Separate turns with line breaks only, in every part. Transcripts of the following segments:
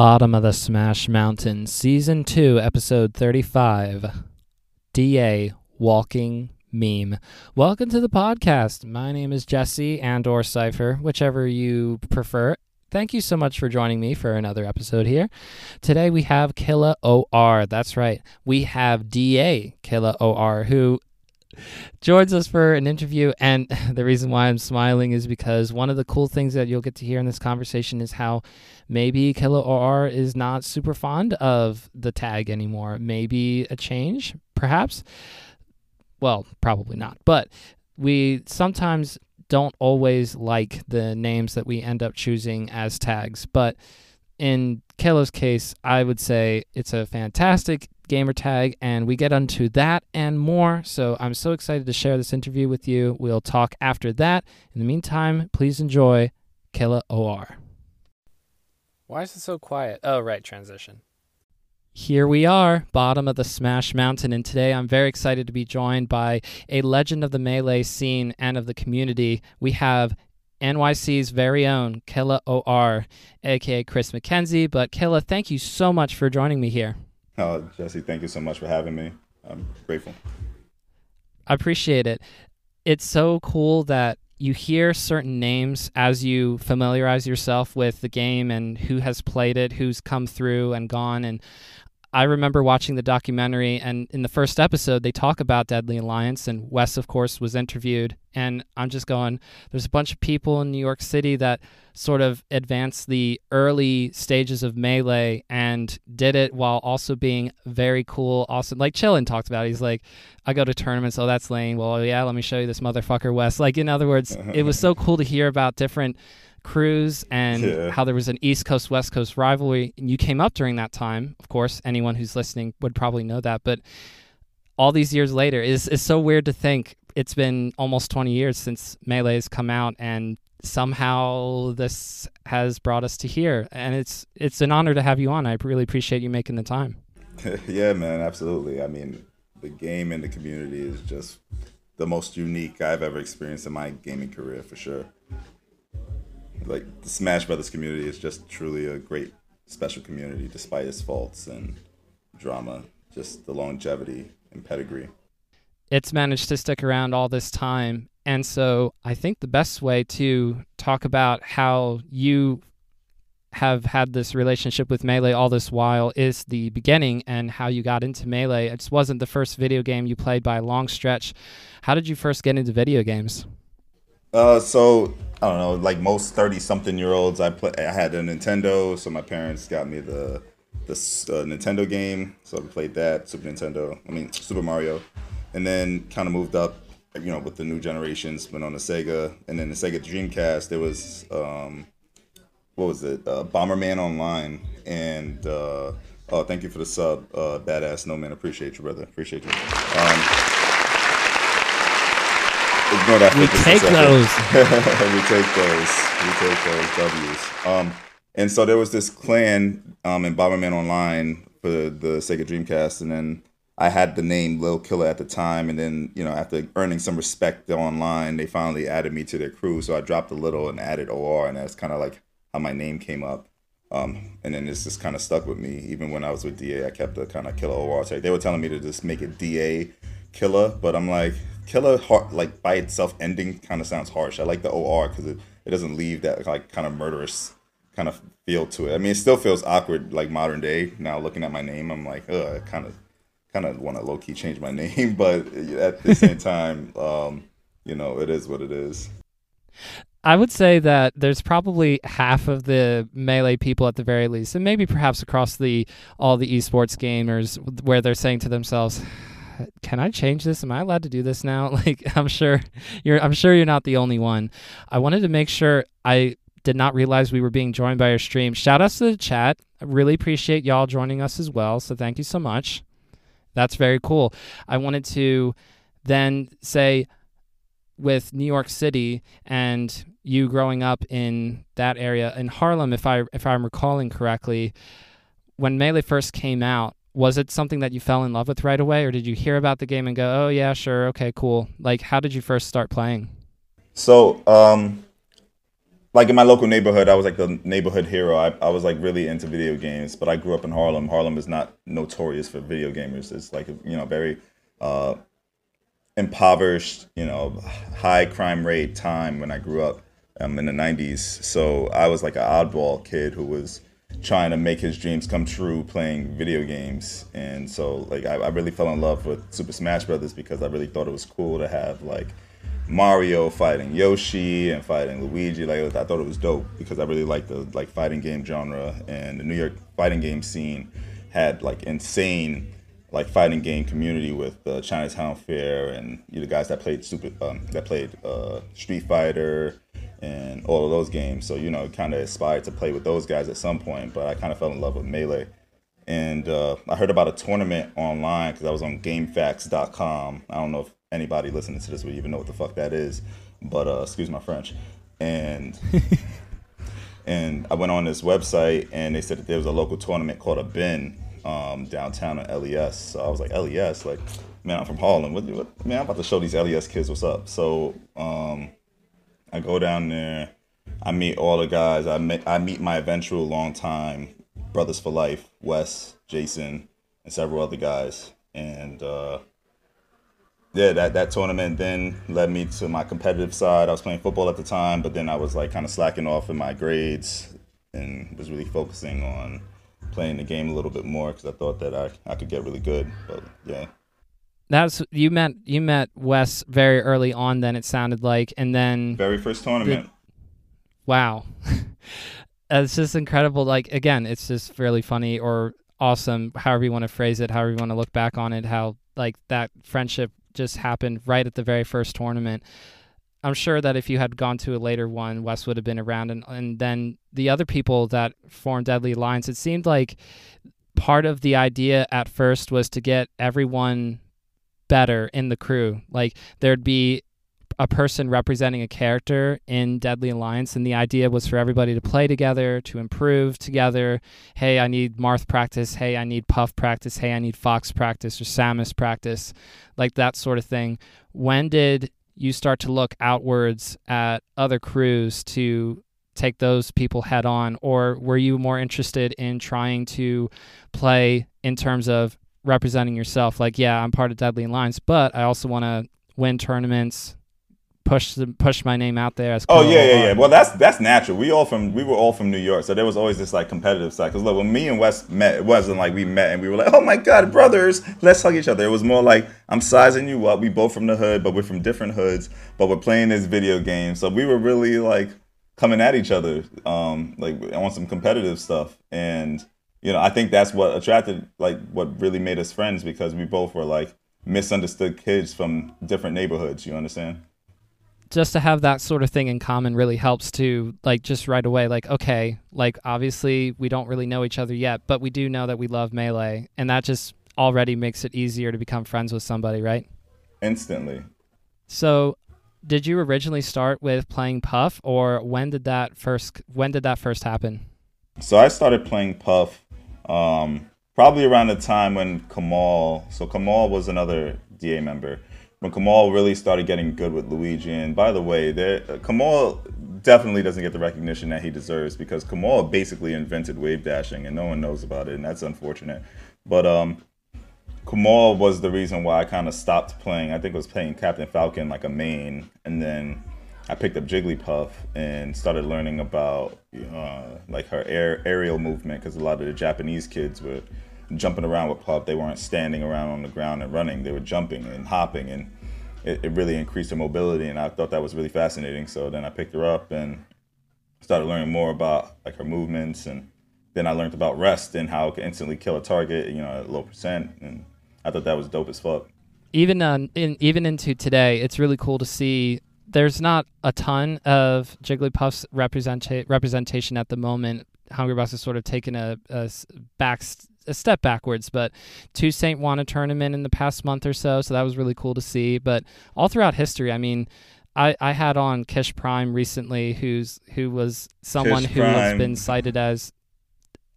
Bottom of the Smash Mountain, Season 2, Episode 35 DA Walking Meme. Welcome to the podcast. My name is Jesse and or Cypher, whichever you prefer. Thank you so much for joining me for another episode here. Today we have Killa OR. That's right. We have DA Killa OR, who joins us for an interview. And the reason why I'm smiling is because one of the cool things that you'll get to hear in this conversation is how maybe Killa OR is not super fond of the tag anymore. Maybe a change, perhaps. Well, probably not. But we sometimes don't always like the names that we end up choosing as tags. But in Killa's case, I would say it's a fantastic gamer tag, and we get onto that and more. So I'm so excited to share this interview with you. We'll talk after that. In the meantime, please enjoy Killa OR. Why is it so quiet? Oh, right, transition. Here we are, bottom of the Smash Mountain, and today I'm very excited to be joined by a legend of the Melee scene and of the community. We have NYC's very own Killa OR, aka Chris McKenzie. But Killa, thank you so much for joining me here.
Oh, Jesse, thank you so much for having me. I'm grateful.
I appreciate it. It's so cool that you hear certain names as you familiarize yourself with the game and who has played it, who's come through and gone. And I remember watching the documentary, and in the first episode, they talk about Deadly Alliance, and Wes, of course, was interviewed. And I'm just going, there's a bunch of people in New York City that sort of advanced the early stages of Melee and did it while also being very cool, awesome. Like Chillin talked about, it. he's like, I go to tournaments, oh, that's lame. Well, yeah, let me show you this motherfucker, Wes. Like, in other words, it was so cool to hear about different crews and
Yeah.
how there was an East Coast West Coast rivalry. And you came up during that time. Of course, anyone who's listening would probably know that. But all these years later, is is so weird to think it's been almost 20 years since Melee has come out, and somehow this has brought us to here. And it's it's an honor to have you on. I really appreciate you making the time.
yeah, man, absolutely. I mean, the game and the community is just the most unique I've ever experienced in my gaming career, for sure. Like the Smash Brothers community is just truly a great, special community, despite its faults and drama. Just the longevity and pedigree.
it's managed to stick around all this time. And so I think the best way to talk about how you have had this relationship with Melee all this while is the beginning and how you got into Melee. It wasn't the first video game you played by a long stretch. How did you first get into video games?
Uh, so I don't know, like most thirty-something-year-olds, I play. I had a Nintendo, so my parents got me the the uh, Nintendo game, so I played that Super Nintendo. I mean Super Mario, and then kind of moved up, you know, with the new generations. Went on the Sega, and then the Sega Dreamcast. There was um, what was it? Uh, Bomberman Online, and uh, oh, thank you for the sub, uh, badass no man. Appreciate you, brother. Appreciate you. Um,
We take those.
we take those. We take those W's. Um, and so there was this clan um, in Bomberman Online for the Sega Dreamcast, and then I had the name Lil Killer at the time, and then you know after earning some respect online, they finally added me to their crew. So I dropped a little and added OR, and that's kind of like how my name came up. Um, and then this just kind of stuck with me. Even when I was with DA, I kept the kind of Killa OR tag. They were telling me to just make it DA Killer, but I'm like Killer, heart like by itself ending kind of sounds harsh. I like the OR because it, it doesn't leave that like kind of murderous kind of feel to it. I mean, it still feels awkward like modern day. Now looking at my name, I'm like, ugh, I kind of kind of want to low key change my name, but at the same time, um, you know, it is what it is.
I would say that there's probably half of the melee people at the very least, and maybe perhaps across the all the esports gamers, where they're saying to themselves, "Can I change this? Am I allowed to do this now?" Like I'm sure you're. I'm sure you're not the only one. I wanted to make sure I did not realize we were being joined by your stream. Shout outs to the chat. I really appreciate y'all joining us as well. So thank you so much. That's very cool. I wanted to then say with New York City and you growing up in that area in Harlem, if I if I'm recalling correctly, when Melee first came out, was it something that you fell in love with right away, or did you hear about the game and go, "Oh yeah, sure, okay, cool"? Like, how did you first start playing?
So, um, like in my local neighborhood, I was like the neighborhood hero. I, I was like really into video games, but I grew up in Harlem. Harlem is not notorious for video gamers. It's like you know very uh, impoverished, you know, high crime rate time when I grew up um, in the '90s. So I was like an oddball kid who was trying to make his dreams come true playing video games. And so like I, I really fell in love with Super Smash Brothers because I really thought it was cool to have like Mario fighting Yoshi and fighting Luigi. Like I thought it was dope because I really liked the like fighting game genre and the New York fighting game scene had like insane like fighting game community with the Chinatown Fair and you know, the guys that played super um, that played uh, Street Fighter and all of those games. So you know, kind of aspired to play with those guys at some point. But I kind of fell in love with Melee, and uh, I heard about a tournament online because I was on gamefaqs.com. I don't know if anybody listening to this would even know what the fuck that is, but uh, excuse my French. And and I went on this website and they said that there was a local tournament called a bin um, downtown at LES. So I was like, LES, like, man, I'm from Harlem. What, what, man, I'm about to show these LES kids what's up. So um, I go down there. I meet all the guys. I meet, I meet my eventual long time brothers for life, Wes, Jason, and several other guys. And uh, yeah, that, that tournament then led me to my competitive side. I was playing football at the time, but then I was like kind of slacking off in my grades and was really focusing on playing the game a little bit more because I thought that I, I could get really good. But yeah.
That's you met you met Wes very early on. Then it sounded like, and then
very first tournament. The,
wow, it's just incredible. Like again, it's just really funny or awesome, however you want to phrase it, however you want to look back on it. How like that friendship just happened right at the very first tournament. I'm sure that if you had gone to a later one, Wes would have been around, and and then the other people that formed Deadly Alliance. It seemed like part of the idea at first was to get everyone better in the crew. Like there'd be a person representing a character in Deadly Alliance, and the idea was for everybody to play together, to improve together. Hey, I need Marth practice. Hey, I need Puff practice. Hey, I need Fox practice or Samus practice, like that sort of thing. When did you start to look outwards at other crews to take those people head on, or were you more interested in trying to play in terms of representing yourself. Like, yeah, I'm part of Deadly Alliance, but I also want to win tournaments, push the, push my name out there. As
oh yeah, yeah, yeah. Well, that's that's natural. We all from we were all from New York, so there was always this like competitive side. Because look, when me and Wes met, it wasn't like we met and we were like, oh my god, brothers, let's hug each other. It was more like I'm sizing you up. We both from the hood, but we're from different hoods, but we're playing this video game. So we were really like coming at each other, um, like on some competitive stuff and you know, I think that's what attracted, like, what really made us friends because we both were like misunderstood kids from different neighborhoods. You understand?
Just to have that sort of thing in common really helps to, like, just right away, like, okay, like, obviously we don't really know each other yet, but we do know that we love Melee. And that just already makes it easier to become friends with somebody, right?
Instantly.
So, did you originally start with playing Puff, or when did that first? When did that first happen?
So I started playing Puff um, probably around the time when Kamal, so Kamal was another DA member. When Kamal really started getting good with Luigi, and by the way, there Kamal definitely doesn't get the recognition that he deserves because Kamal basically invented wave dashing, and no one knows about it, and that's unfortunate. But um, Kamal was the reason why I kind of stopped playing. I think I was playing Captain Falcon like a main, and then I picked up Jigglypuff and started learning about uh, like her air, aerial movement because a lot of the Japanese kids were jumping around with Puff. They weren't standing around on the ground and running; they were jumping and hopping, and it, it really increased her mobility. And I thought that was really fascinating. So then I picked her up and started learning more about like her movements, and then I learned about rest and how it can instantly kill a target, you know, at low percent, and I thought that was dope as fuck
even uh, in even into today, it's really cool to see there's not a ton of Jigglypuff's representa- representation at the moment. Hungrybox has sort of taken a, a back a step backwards, but 2Saint won a tournament in the past month or so, so that was really cool to see. But all throughout history, I mean, I, I had on Kish Prime recently, who's who was someone Kish who Prime. has been cited as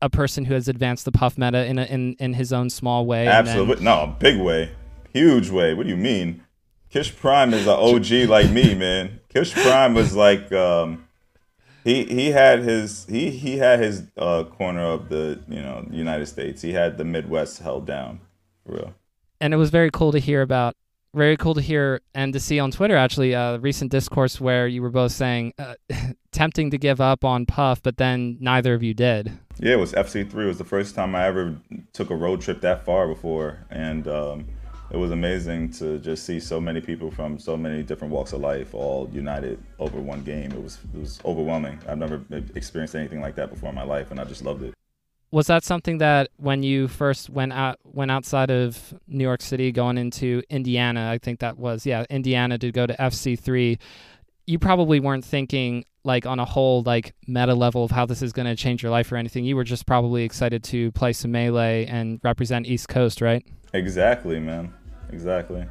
a person who has advanced the puff meta in a, in in his own small way.
Absolutely, then, no, big way, huge way. What do you mean? Kish Prime is an OG like me, man. Kish Prime was like, um, he he had his he he had his uh, corner of the you know United States. He had the Midwest held down, for real.
And it was very cool to hear about. Very cool to hear and to see on Twitter actually a uh, recent discourse where you were both saying uh, tempting to give up on Puff, but then neither of you did.
Yeah, it was FC3. It was the first time I ever took a road trip that far before, and um, it was amazing to just see so many people from so many different walks of life all united over one game. It was it was overwhelming. I've never experienced anything like that before in my life, and I just loved it.
Was that something that when you first went out went outside of New York City, going into Indiana? I think that was yeah, Indiana to go to FC three. You probably weren't thinking like on a whole like meta level of how this is going to change your life or anything. You were just probably excited to play some melee and represent East Coast, right?
Exactly, man exactly.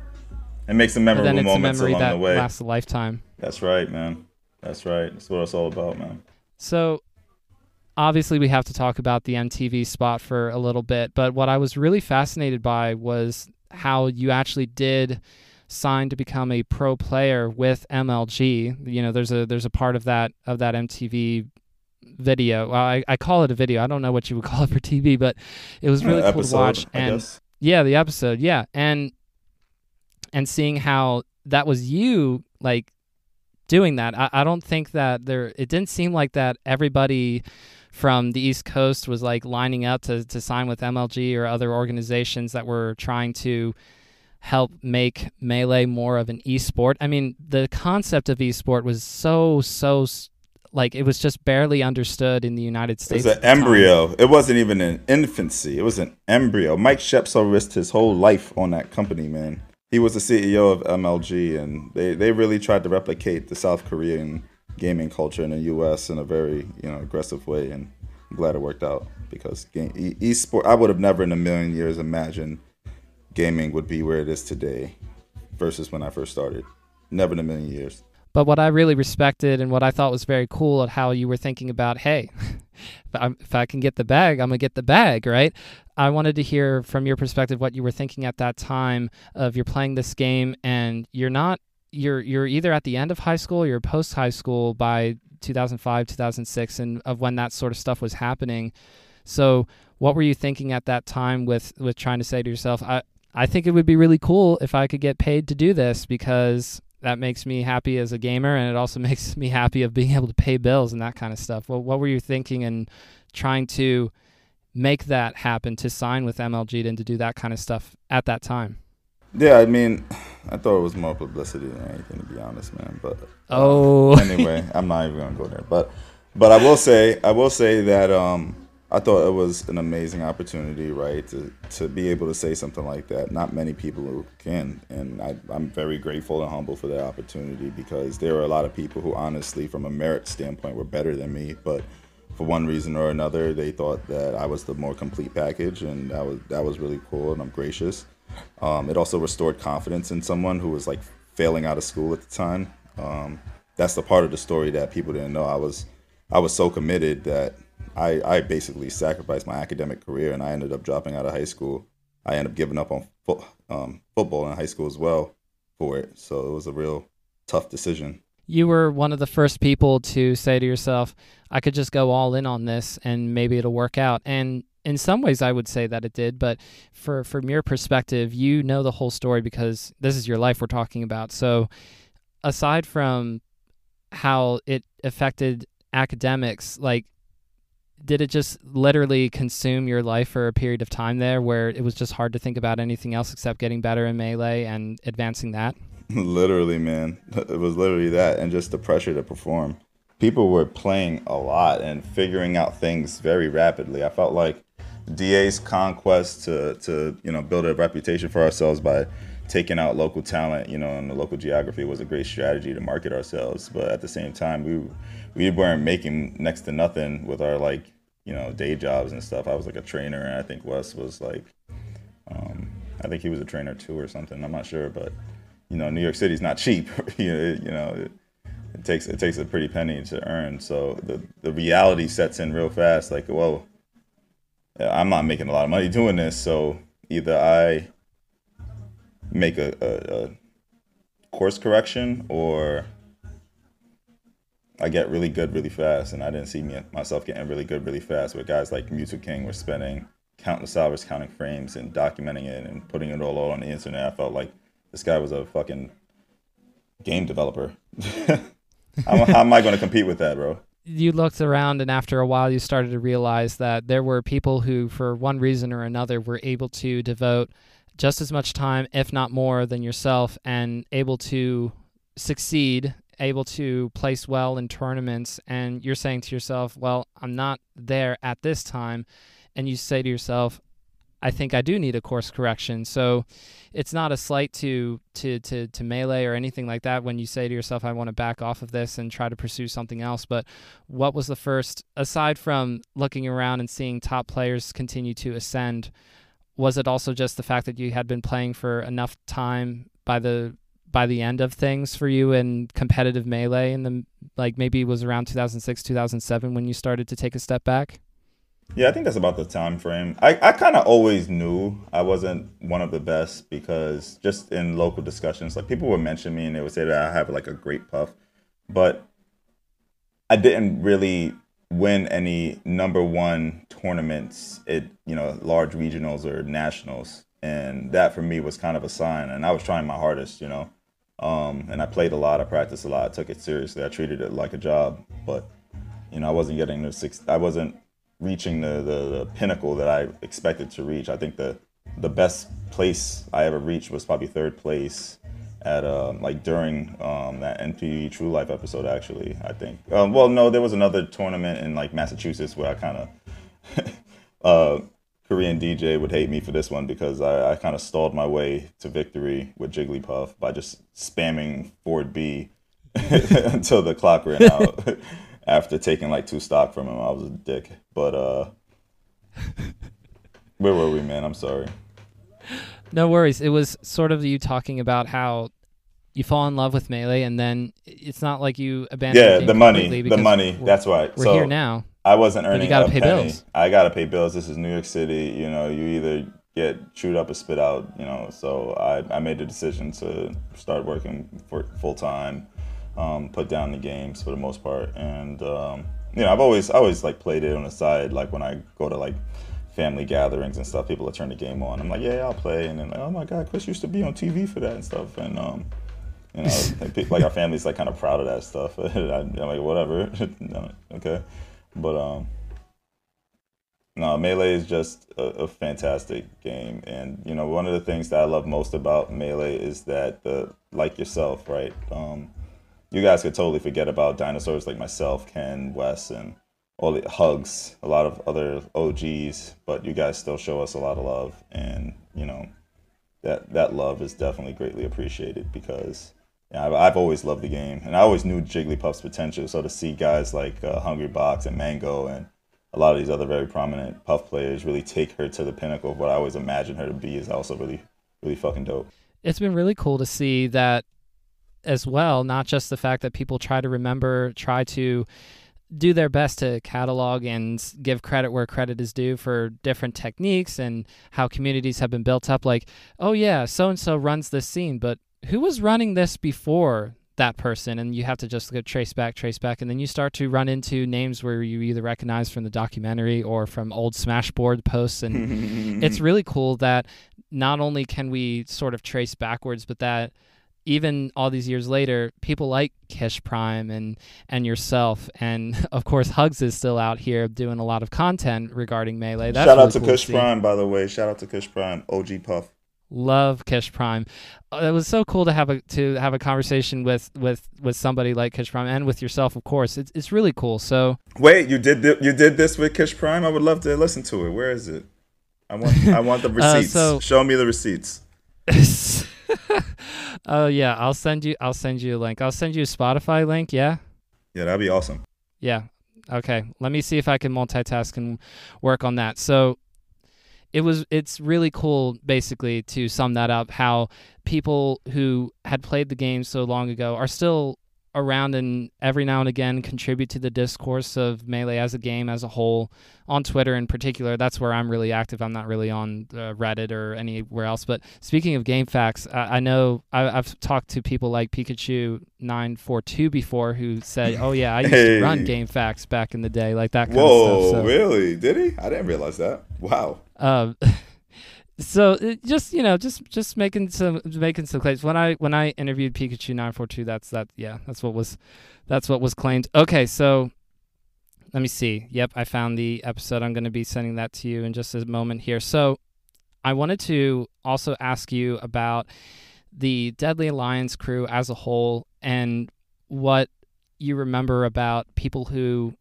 It makes some memorable
then
moments along
that
the way.
Lasts a lifetime.
That's right, man. That's right. That's what it's all about, man.
So obviously we have to talk about the MTV spot for a little bit, but what I was really fascinated by was how you actually did sign to become a pro player with MLG. You know, there's a there's a part of that of that MTV video. Well, I, I call it a video. I don't know what you would call it for TV, but it was really uh, cool
episode,
to watch. And yeah, the episode. Yeah, and and seeing how that was you like doing that. I, I don't think that there it didn't seem like that everybody from the East Coast was like lining up to, to sign with MLG or other organizations that were trying to help make melee more of an esport. I mean, the concept of esport was so so like it was just barely understood in the United States.
It was an embryo. Time. It wasn't even an infancy. It was an embryo. Mike Sepso risked his whole life on that company, man he was the CEO of MLG, and they, they really tried to replicate the South Korean gaming culture in the U.S. in a very you know aggressive way, and I'm glad it worked out because game, e- esport. I would have never in a million years imagined gaming would be where it is today versus when I first started. Never in a million years.
But what I really respected and what I thought was very cool at how you were thinking about, hey, if, if I can get the bag, I'm gonna get the bag, right? I wanted to hear from your perspective what you were thinking at that time of you're playing this game and you're not you're you're either at the end of high school or you're post high school by 2005 2006 and of when that sort of stuff was happening so what were you thinking at that time with with trying to say to yourself i i think it would be really cool if i could get paid to do this because that makes me happy as a gamer and it also makes me happy of being able to pay bills and that kind of stuff well, what were you thinking and trying to make that happen to sign with MLG and to do that kind of stuff at that time?
Yeah, I mean, I thought it was more publicity than anything, to be honest, man. But
uh, oh,
anyway, I'm not even gonna go there. But but I will say, I will say that um, I thought it was an amazing opportunity, right, to to be able to say something like that. Not many people can, and I, I'm very grateful and humble for that opportunity because there are a lot of people who, honestly, from a merit standpoint, were better than me, but for one reason or another, they thought that I was the more complete package, and that was that was really cool, and I'm gracious. Um, it also restored confidence in someone who was like failing out of school at the time. Um, that's the part of the story that people didn't know. I was I was so committed that I, I basically sacrificed my academic career, and I ended up dropping out of high school. I ended up giving up on fo- um, football in high school as well for it. So it was a real tough decision
you were one of the first people to say to yourself, I could just go all in on this and maybe it'll work out. And in some ways I would say that it did, but for from your perspective, you know the whole story because this is your life we're talking about. So aside from how it affected academics, like did it just literally consume your life for a period of time there where it was just hard to think about anything else except getting better in melee and advancing that?
literally, man. It was literally that, and just the pressure to perform. People were playing a lot and figuring out things very rapidly. I felt like DA's conquest to to you know build a reputation for ourselves by taking out local talent, you know, in the local geography was a great strategy to market ourselves. But at the same time, we we weren't making next to nothing with our like you know day jobs and stuff. I was like a trainer, and I think Wes was like, um, I think he was a trainer too or something. I'm not sure, but you know, New York City's not cheap. you know, it, it, takes it takes a pretty penny to earn. So the the reality sets in real fast. Like, whoa, I'm not making a lot of money doing this. So either I make a, a, a course correction or I get really good really fast, and I didn't see me myself getting really good really fast. Where guys like Mewtwo King were spending countless hours counting frames and documenting it and putting it all on the internet. I felt like this guy was a fucking game developer. how, how am I going to compete with that, bro?
You looked around, and after a while, you started to realize that there were people who, for one reason or another, were able to devote just as much time, if not more, than yourself, and able to succeed, able to place well in tournaments. And you're saying to yourself, well, I'm not there at this time. And you say to yourself, I think I do need a course correction. So it's not a slight to to to to melee or anything like that when you say to yourself I want to back off of this and try to pursue something else, but what was the first aside from looking around and seeing top players continue to ascend, was it also just the fact that you had been playing for enough time by the by the end of things for you in competitive melee in the like maybe it was around 2006 2007 when you started to take a step back
yeah, I think that's about the time frame. I, I kind of always knew I wasn't one of the best because just in local discussions, like people would mention me and they would say that I have like a great puff, but I didn't really win any number one tournaments at you know large regionals or nationals, and that for me was kind of a sign. And I was trying my hardest, you know, um, and I played a lot, I practiced a lot, I took it seriously, I treated it like a job, but you know I wasn't getting the six, I wasn't reaching the, the, the pinnacle that I expected to reach. I think the the best place I ever reached was probably third place at uh, like during um, that MTV True Life episode. Actually, I think. Um, well, no, there was another tournament in like Massachusetts where I kind of uh, Korean DJ would hate me for this one because I, I kind of stalled my way to victory with Jigglypuff by just spamming forward B until the clock ran out after taking like two stock from him. I was a dick. But uh where were we, man? I'm sorry.
No worries. It was sort of you talking about how you fall in love with melee, and then it's not like you abandon.
Yeah, the, the money, the money. That's right.
We're so here now.
I wasn't earning.
you gotta
a
pay
penny.
bills.
I gotta pay bills. This is New York City. You know, you either get chewed up or spit out. You know, so I, I made the decision to start working for full time, um, put down the games for the most part, and um, you know, I've always I always like played it on the side. Like when I go to like family gatherings and stuff, people will turn the game on. I'm like, yeah, I'll play, and then like, oh my god, Chris used to be on TV for that and stuff, and um, you know, like, like our family's like kind of proud of that stuff. I, am like, whatever, okay, but um, no, melee is just a, a fantastic game, and you know, one of the things that I love most about melee is that the like yourself, right? Um, you guys could totally forget about dinosaurs like myself, Ken, Wes, and all the hugs, a lot of other OGs, but you guys still show us a lot of love, and you know that that love is definitely greatly appreciated because yeah, I've, always loved the game, and I always knew Jigglypuff's potential. So to see guys like uh, Hungrybox and Mango and a lot of these other very prominent Puff players really take her to the pinnacle of what I always imagined her to be is also really, really fucking dope.
It's been really cool to see that as well, not just the fact that people try to remember, try to do their best to catalog and give credit where credit is due for different techniques and how communities have been built up. Like, oh, yeah, so and so runs this scene, but who was running this before that person? And you have to just go trace back, trace back. And then you start to run into names where you either recognize from the documentary or from old Smashboard posts. And it's really cool that not only can we sort of trace backwards, but that even all these years later, people like Kish Prime and and yourself, and of course Hugs is still out here doing a lot of content regarding melee. That's
Shout
really
out to
cool
Kush
see.
Prime, by the way. Shout out to Kish Prime, OG Puff.
Love Kish Prime. Uh, it was so cool to have a to have a conversation with with with somebody like Kish Prime and with yourself, of course. It's it's really cool. So
Wait, you did thi- you did this with Kish Prime? I would love to listen to it. Where is it? I want I want the
Uh,
receipts.
so-
Show me the receipts.
oh yeah, I'll send you I'll send you a link. I'll send you a Spotify link. Yeah.
Yeah, that'd be awesome.
Yeah. Okay. Let me see if I can multitask and work on that. So it was it's really cool basically to sum that up how people who had played the game so long ago are still around and every now and again contribute to the discourse of Melee as a game as a whole on Twitter in particular. That's where I'm really active. I'm not really on uh, Reddit or anywhere else. But speaking of GameFAQs, I, I know I, have talked to people like Pikachu942 before who said, oh, yeah, I used hey. to run GameFAQs back in the day, like that kind
Whoa,
of stuff.
So, really? Did he? I didn't realize that. Wow.
Um, so uh, just you know just just making some making some claims. When i when i interviewed pikachu 942 that's that yeah that's what was that's what was claimed. Okay so let me see. Yep i found the episode i'm going to be sending that to you in just a moment here. So i wanted to also ask you about the deadly alliance crew as a whole and what you remember about people who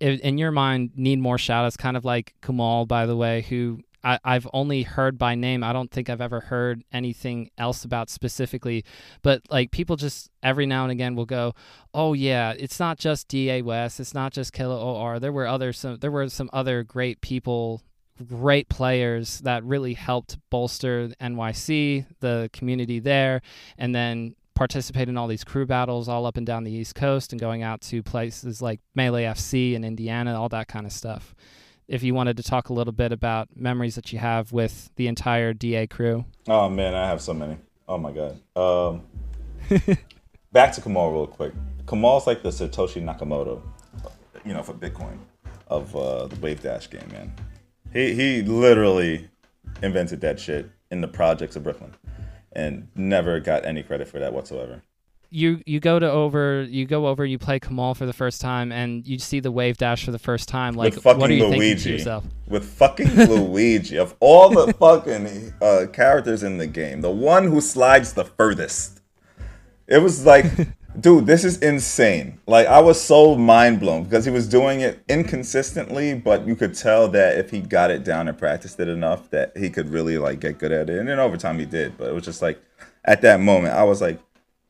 in your mind need more shout outs kind of like kamal by the way who I, I've only heard by name. I don't think I've ever heard anything else about specifically. But like people just every now and again will go, "Oh yeah, it's not just DA Wes. It's not just Killa OR. There were other some. There were some other great people." Great players that really helped bolster NYC, the community there, and then participate in all these crew battles all up and down the East Coast and going out to places like Melee FC in Indiana, all that kind of stuff if you wanted to talk a little bit about memories that you have with the entire DA crew.
Oh man, I have so many. Oh my god. Um, back to Kamal real quick. Kamal's like the Satoshi Nakamoto, you know, for Bitcoin of uh, the Wavedash game, man. He he literally invented that shit in the projects of Brooklyn, and never got any credit for that whatsoever
you you go to over you go over you play Kamal for the first time and you see the wave dash for the first time like what are you Luigi. thinking to yourself?
With fucking Luigi. Of all the fucking uh, characters in the game the one who slides the furthest. It was like dude this is insane. Like I was so mind blown because he was doing it inconsistently but you could tell that if he got it down and practiced it enough that he could really like get good at it. And then over time he did but it was just like at that moment I was like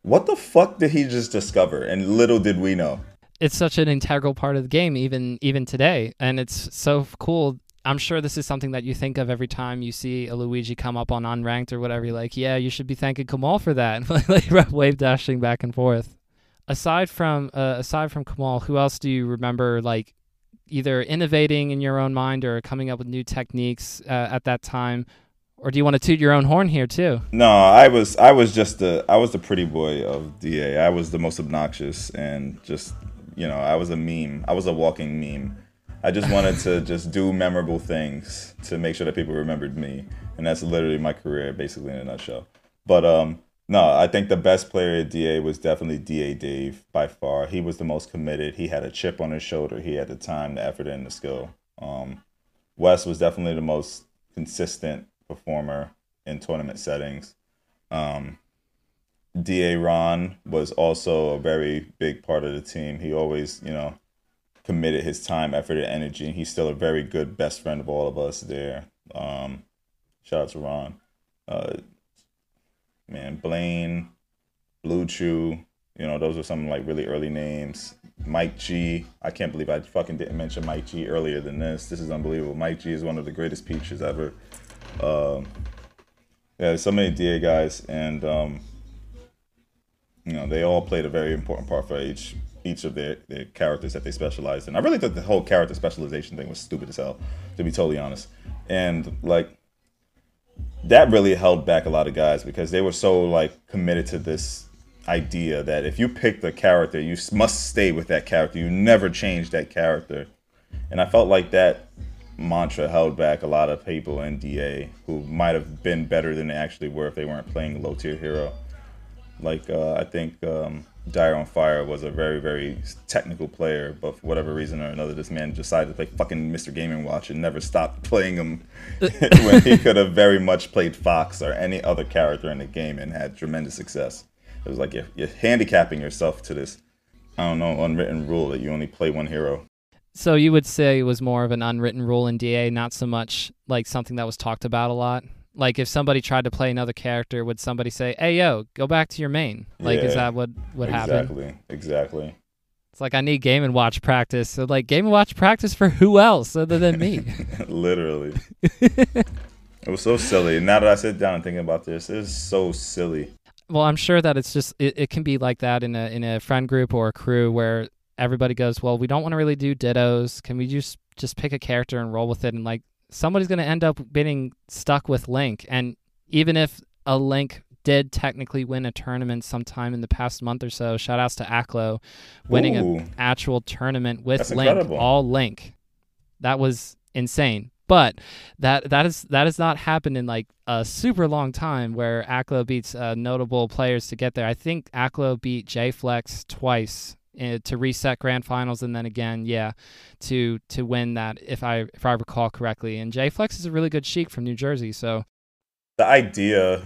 what the fuck did he just discover? And little did we know.
It's such an integral part of the game, even even today, and it's so cool. I'm sure this is something that you think of every time you see a Luigi come up on unranked or whatever. You're like, yeah, you should be thanking Kamal for that, like wave dashing back and forth. Aside from uh, aside from Kamal, who else do you remember like either innovating in your own mind or coming up with new techniques uh, at that time or do you want to toot your own horn here too?
No, I was I was just the I was the pretty boy of DA. I was the most obnoxious and just you know I was a meme. I was a walking meme. I just wanted to just do memorable things to make sure that people remembered me, and that's literally my career, basically in a nutshell. But um, no, I think the best player at DA was definitely DA Dave by far. He was the most committed. He had a chip on his shoulder. He had the time, the effort, and the skill. Um, Wes was definitely the most consistent performer in tournament settings. Um, Da Ron was also a very big part of the team. He always, you know, committed his time, effort, and energy. He's still a very good best friend of all of us there. Um, shout out to Ron. Uh, man, Blaine, Blue Chew, you know, those are some like really early names. Mike G. I can't believe I fucking didn't mention Mike G earlier than this. This is unbelievable. Mike G is one of the greatest peaches ever. Um, yeah, so many DA guys, and um, you know they all played a very important part for each each of their, their characters that they specialized in. I really thought the whole character specialization thing was stupid as hell, to be totally honest. And like that really held back a lot of guys because they were so like committed to this idea that if you pick the character, you must stay with that character. You never change that character. And I felt like that mantra held back a lot of people in DA who might have been better than they actually were if they weren't playing low tier hero. Like uh, I think um, Dire on Fire was a very very technical player, but for whatever reason or another, this man decided to play fucking Mr. Game and Watch and never stopped playing him when he could have very much played Fox or any other character in the game and had tremendous success. It was like you're, you're handicapping yourself to this, I don't know, unwritten rule that you only play one hero.
So you would say it was more of an unwritten rule in DA, not so much like something that was talked about a lot. Like if somebody tried to play another character, would somebody say, "Hey, yo, go back to your main"? Like, yeah, is that what would
happen?
Exactly.
Exactly.
It's like I need game and watch practice. So like game and watch practice for who else other than me?
Literally. it was so silly. Now that I sit down and think about this, it's so silly.
well, I'm sure that it's just it, it can be like that in a in a friend group or a crew where everybody goes, well, we don't want to really do dittos. Can we just just pick a character and roll with it? And like somebody's going to end up getting stuck with Link. And even if a Link did technically win a tournament sometime in the past month or so, shout outs to Aklo winning an actual tournament with Link,
incredible.
all Link. That was insane. But that that is that has not happened in like a super long time where Aklo beats uh, notable players to get there. I think Aklo beat J Flex twice uh, to reset grand finals and then again yeah to to win that if i if i recall correctly. And j flex is a really good sheik from new jersey so.
The idea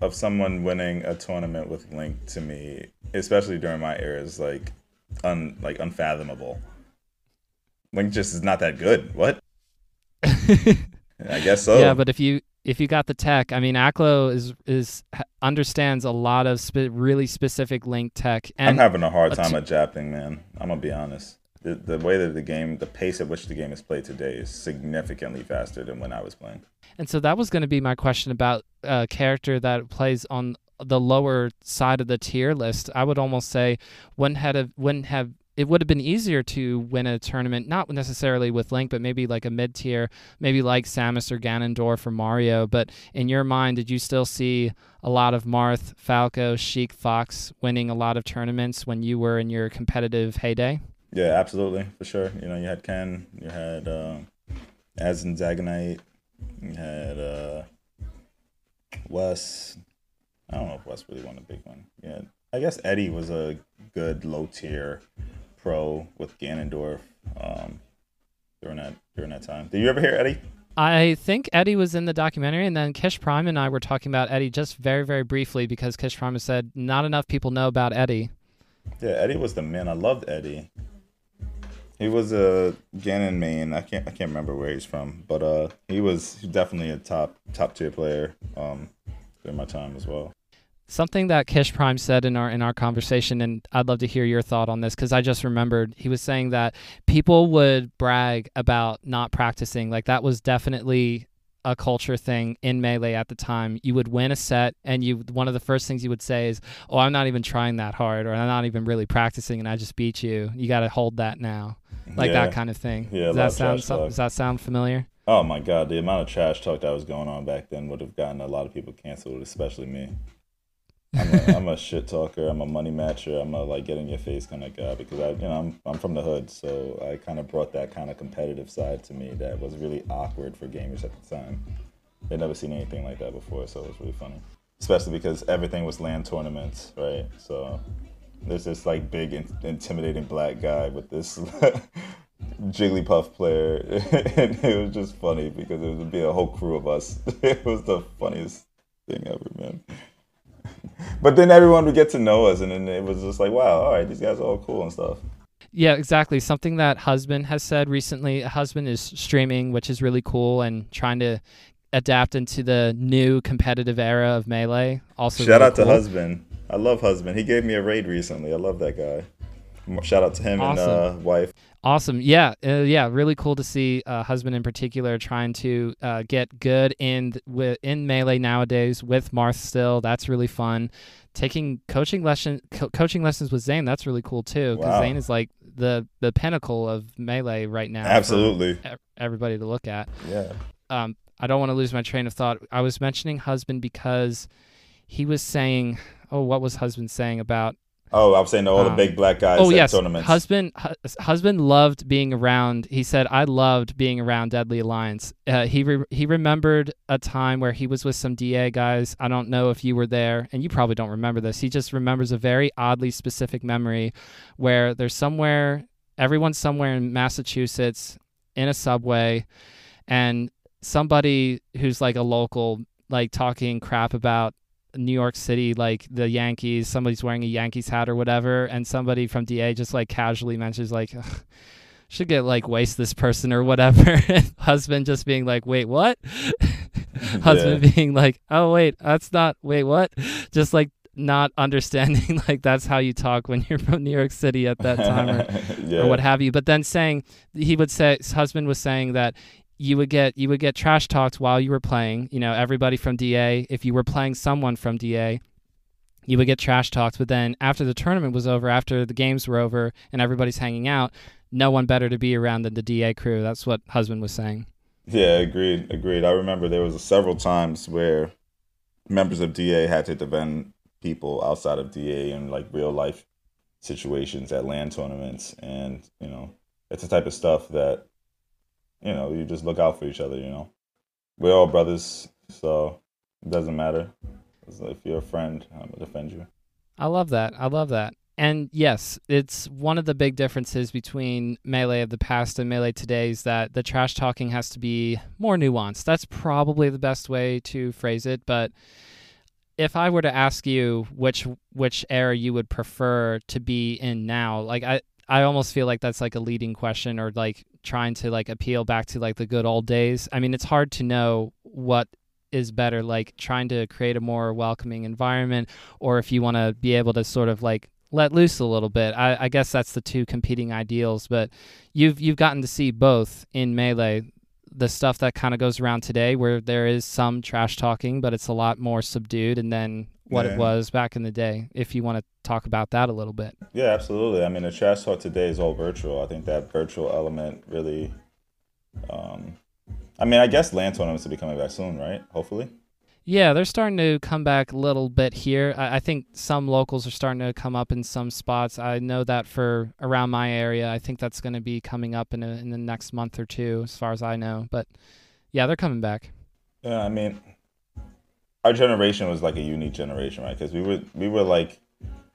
of someone winning a tournament with link to me especially during my era is like un like unfathomable. Link just is not that good. What? I guess so.
Yeah but if you if you got the tech, I mean, Aklo is is understands a lot of spe- really specific link tech. And
I'm having a hard time adapting, man. I'm gonna be honest. The, the way that the game, the pace at which the game is played today, is significantly faster than when I was playing.
And so that was going to be my question about a character that plays on the lower side of the tier list. I would almost say wouldn't have wouldn't have it would have been easier to win a tournament, not necessarily with Link, but maybe like a mid tier, maybe like Samus or Ganondorf or Mario. But in your mind, did you still see a lot of Marth, Falco, Sheik, Fox winning a lot of tournaments when you were in your competitive heyday?
Yeah, absolutely, for sure. You know, you had Ken, you had uh, Az and Zaganite, you had uh, Wes. I don't know if Wes really won a big one. Yeah, I guess Eddie was a good low tier pro with Ganondorf um, during that during that time. Did you ever hear Eddie?
I think Eddie was in the documentary, and then Kish Prime and I were talking about Eddie just very, very briefly because Kish Prime said not enough people know about Eddie.
Yeah, Eddie was the man. I loved Eddie. He was a Ganon main. I can't I can't remember where he's from, but uh, he was definitely a top top tier player um, during my time as well
something that Kish Prime said in our in our conversation, and I'd love to hear your thought on this because I just remembered he was saying that people would brag about not practicing. Like that was definitely a culture thing in melee at the time. You would win a set, and you one of the first things you would say is, "Oh, I'm not even trying that hard, or I'm not even really practicing, and I just beat you. You got to hold that now." Like
yeah.
that kind of thing.
Yeah,
does that sound so, does that sound familiar?
Oh my god, the amount of trash talk that was going on back then would have gotten a lot of people canceled, especially me. I'm a, I'm a shit talker. I'm a money matcher. I'm a like get in your face kind of guy because I, you know, I'm I'm from the hood, so I kind of brought that kind of competitive side to me that was really awkward for gamers at the time. They'd never seen anything like that before, so it was really funny. Especially because everything was land tournaments, right? So there's this like big in- intimidating black guy with this Jigglypuff player, and it was just funny because it would be a whole crew of us. it was the funniest thing ever, man but then everyone would get to know us, and then it was just like, wow, all right, these guys are all cool and stuff.
Yeah, exactly. Something that husband has said recently. Husband is streaming, which is really cool, and trying to adapt into the new competitive era of melee. Also,
shout
really
out
cool.
to husband. I love husband. He gave me a raid recently. I love that guy. Shout out to him awesome. and uh, wife.
Awesome. Yeah. Uh, yeah. Really cool to see uh, husband in particular trying to uh, get good in with in melee nowadays with Marth still. That's really fun. Taking coaching lesson co- coaching lessons with Zain. That's really cool too because
wow.
Zain is like the the pinnacle of melee right now.
Absolutely.
everybody to look at.
Yeah.
Um, I don't want to lose my train of thought. I was mentioning husband because he was saying, oh, what was husband saying about
Oh, I was saying all the um, big black guys.
Oh yes,
tournaments.
husband hu- husband loved being around. He said, "I loved being around Deadly Alliance." Uh, he re- he remembered a time where he was with some DA guys. I don't know if you were there, and you probably don't remember this. He just remembers a very oddly specific memory, where there's somewhere, everyone's somewhere in Massachusetts in a subway, and somebody who's like a local like talking crap about New York City, like the Yankees, somebody's wearing a Yankees hat or whatever, and somebody from DA just like casually mentions like should get like waste this person or whatever. husband just being like, wait, what? husband yeah. being like, oh wait, that's not wait, what? Just like not understanding like that's how you talk when you're from New York City at that time or, yeah. or what have you. But then saying he would say his husband was saying that you would get you would get trash talked while you were playing. You know, everybody from DA. If you were playing someone from DA, you would get trash talked, but then after the tournament was over, after the games were over, and everybody's hanging out, no one better to be around than the DA crew. That's what husband was saying.
Yeah, agreed, agreed. I remember there was several times where members of DA had to defend people outside of DA in like real life situations at LAN tournaments, and you know, it's the type of stuff that you know you just look out for each other. You know, we're all brothers, so it doesn't matter. If you're a friend, I'm gonna defend you.
I love that. I love that. And yes, it's one of the big differences between Melee of the past and Melee today is that the trash talking has to be more nuanced. That's probably the best way to phrase it. But if I were to ask you which which era you would prefer to be in now, like I I almost feel like that's like a leading question or like trying to like appeal back to like the good old days. I mean, it's hard to know what is better like trying to create a more welcoming environment or if you want to be able to sort of like let loose a little bit. I, I guess that's the two competing ideals, but you've you've gotten to see both in melee. The stuff that kind of goes around today, where there is some trash talking, but it's a lot more subdued, and then what yeah. it was back in the day. If you want to talk about that a little bit.
Yeah, absolutely. I mean, the trash talk today is all virtual. I think that virtual element really. Um, I mean, I guess LAN to be coming back soon, right? Hopefully.
Yeah, they're starting to come back a little bit here. I, I, think some locals are starting to come up in some spots. I know that for around my area, I think that's going to be coming up in a, in the next month or two, as far as I know. But yeah, they're coming back.
Yeah, I mean, our generation was like a unique generation, right? Because we were we were like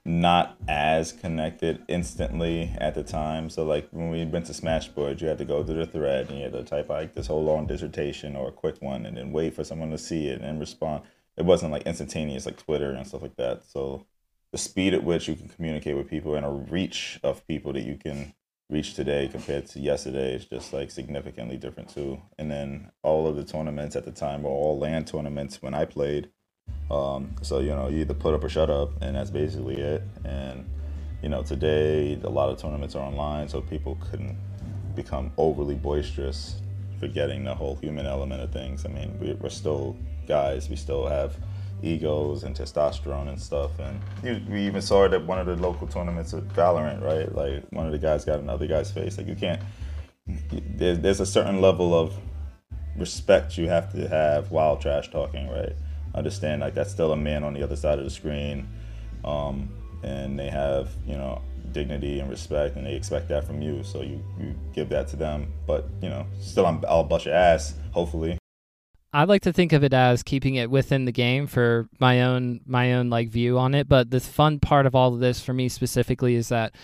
not as connected instantly at the time. So like when we went to Smashboard, you had to go to the thread and you had to type like this whole long dissertation or a quick one and then wait for someone to see it and respond. It wasn't like instantaneous like Twitter and stuff like that. So the speed at which you can communicate with people and a reach of people that you can reach today compared to yesterday is just like significantly different too. And then all of the tournaments at the time were all LAN tournaments when I played um, so you know, you either put up or shut up, and that's basically it. And you know, today a lot of tournaments are online, so people couldn't become overly boisterous, forgetting the whole human element of things. I mean, we, we're still guys. We still have egos and testosterone and stuff. And we even saw it at one of the local tournaments at Valorant, right? Like one of the guys got another guy's face. Like you can't. There's a certain level of respect you have to have while trash talking, right? Understand like that's still a man on the other side of the screen, um, and they have you know dignity and respect, and they expect that from you. So you you give that to them, but you know still I'm, I'll bust your ass. Hopefully.
I like to think of it as keeping it within the game for my own my own like view on it. But the fun part of all of this for me specifically is that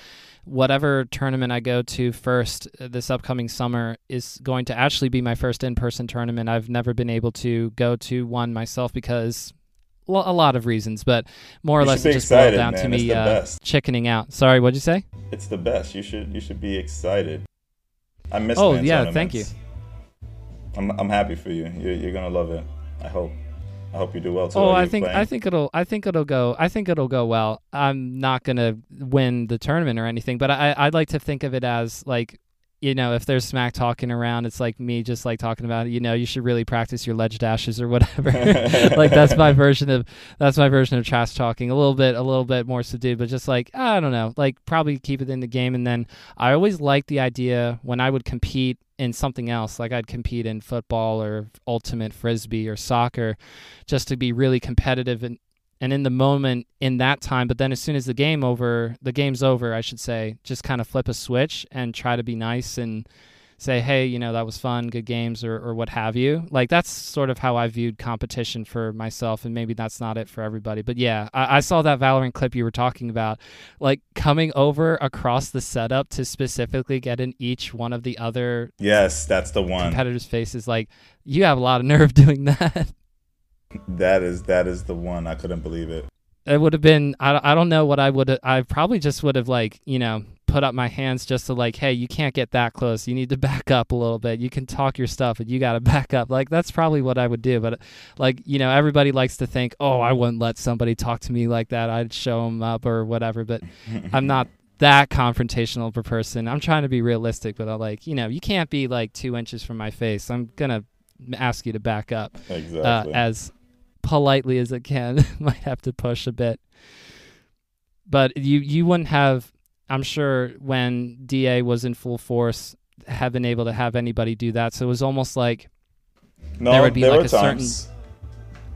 whatever tournament I go to first uh, this upcoming summer is going to actually be my first in person tournament. I've never been able to go to one myself because a lot of reasons, but more or
you
less
it
just
boiled
down
man.
to me
uh,
chickening out. Sorry, what'd you say?
It's the best. You should you should be excited. I miss.
Oh yeah, thank you.
I'm I'm happy for you. You're you're gonna love it. I hope. I hope you do well.
Oh, I think playing? I think it'll I think it'll go I think it'll go well. I'm not gonna win the tournament or anything, but I I'd like to think of it as like you know, if there's smack talking around, it's like me just like talking about. You know, you should really practice your ledge dashes or whatever. like that's my version of that's my version of trash talking. A little bit, a little bit more subdued, but just like I don't know, like probably keep it in the game. And then I always liked the idea when I would compete in something else, like I'd compete in football or ultimate frisbee or soccer, just to be really competitive and and in the moment in that time but then as soon as the game over the game's over i should say just kind of flip a switch and try to be nice and say hey you know that was fun good games or, or what have you. Like that's sort of how i viewed competition for myself and maybe that's not it for everybody but yeah I, I saw that valorant clip you were talking about. Like coming over across the setup to specifically get in each one of the other
yes that's the one.
competitors faces like you have a lot of nerve doing that
that is that is the one. I couldn't believe it.
It would have been. I, I don't know what I would. I probably just would have like you know put up my hands just to like, hey, you can't get that close. You need to back up a little bit. You can talk your stuff, but you got to back up. Like that's probably what I would do. But like you know, everybody likes to think, oh, I wouldn't let somebody talk to me like that. I'd show them up or whatever. But I'm not that confrontational of a person. I'm trying to be realistic, but I'm like, you know, you can't be like two inches from my face. I'm gonna ask you to back up
exactly. uh,
as politely as it can. Might have to push a bit. But you you wouldn't have I'm sure when DA was in full force have been able to have anybody do that. So it was almost like
No,
There would be
there
like a certain-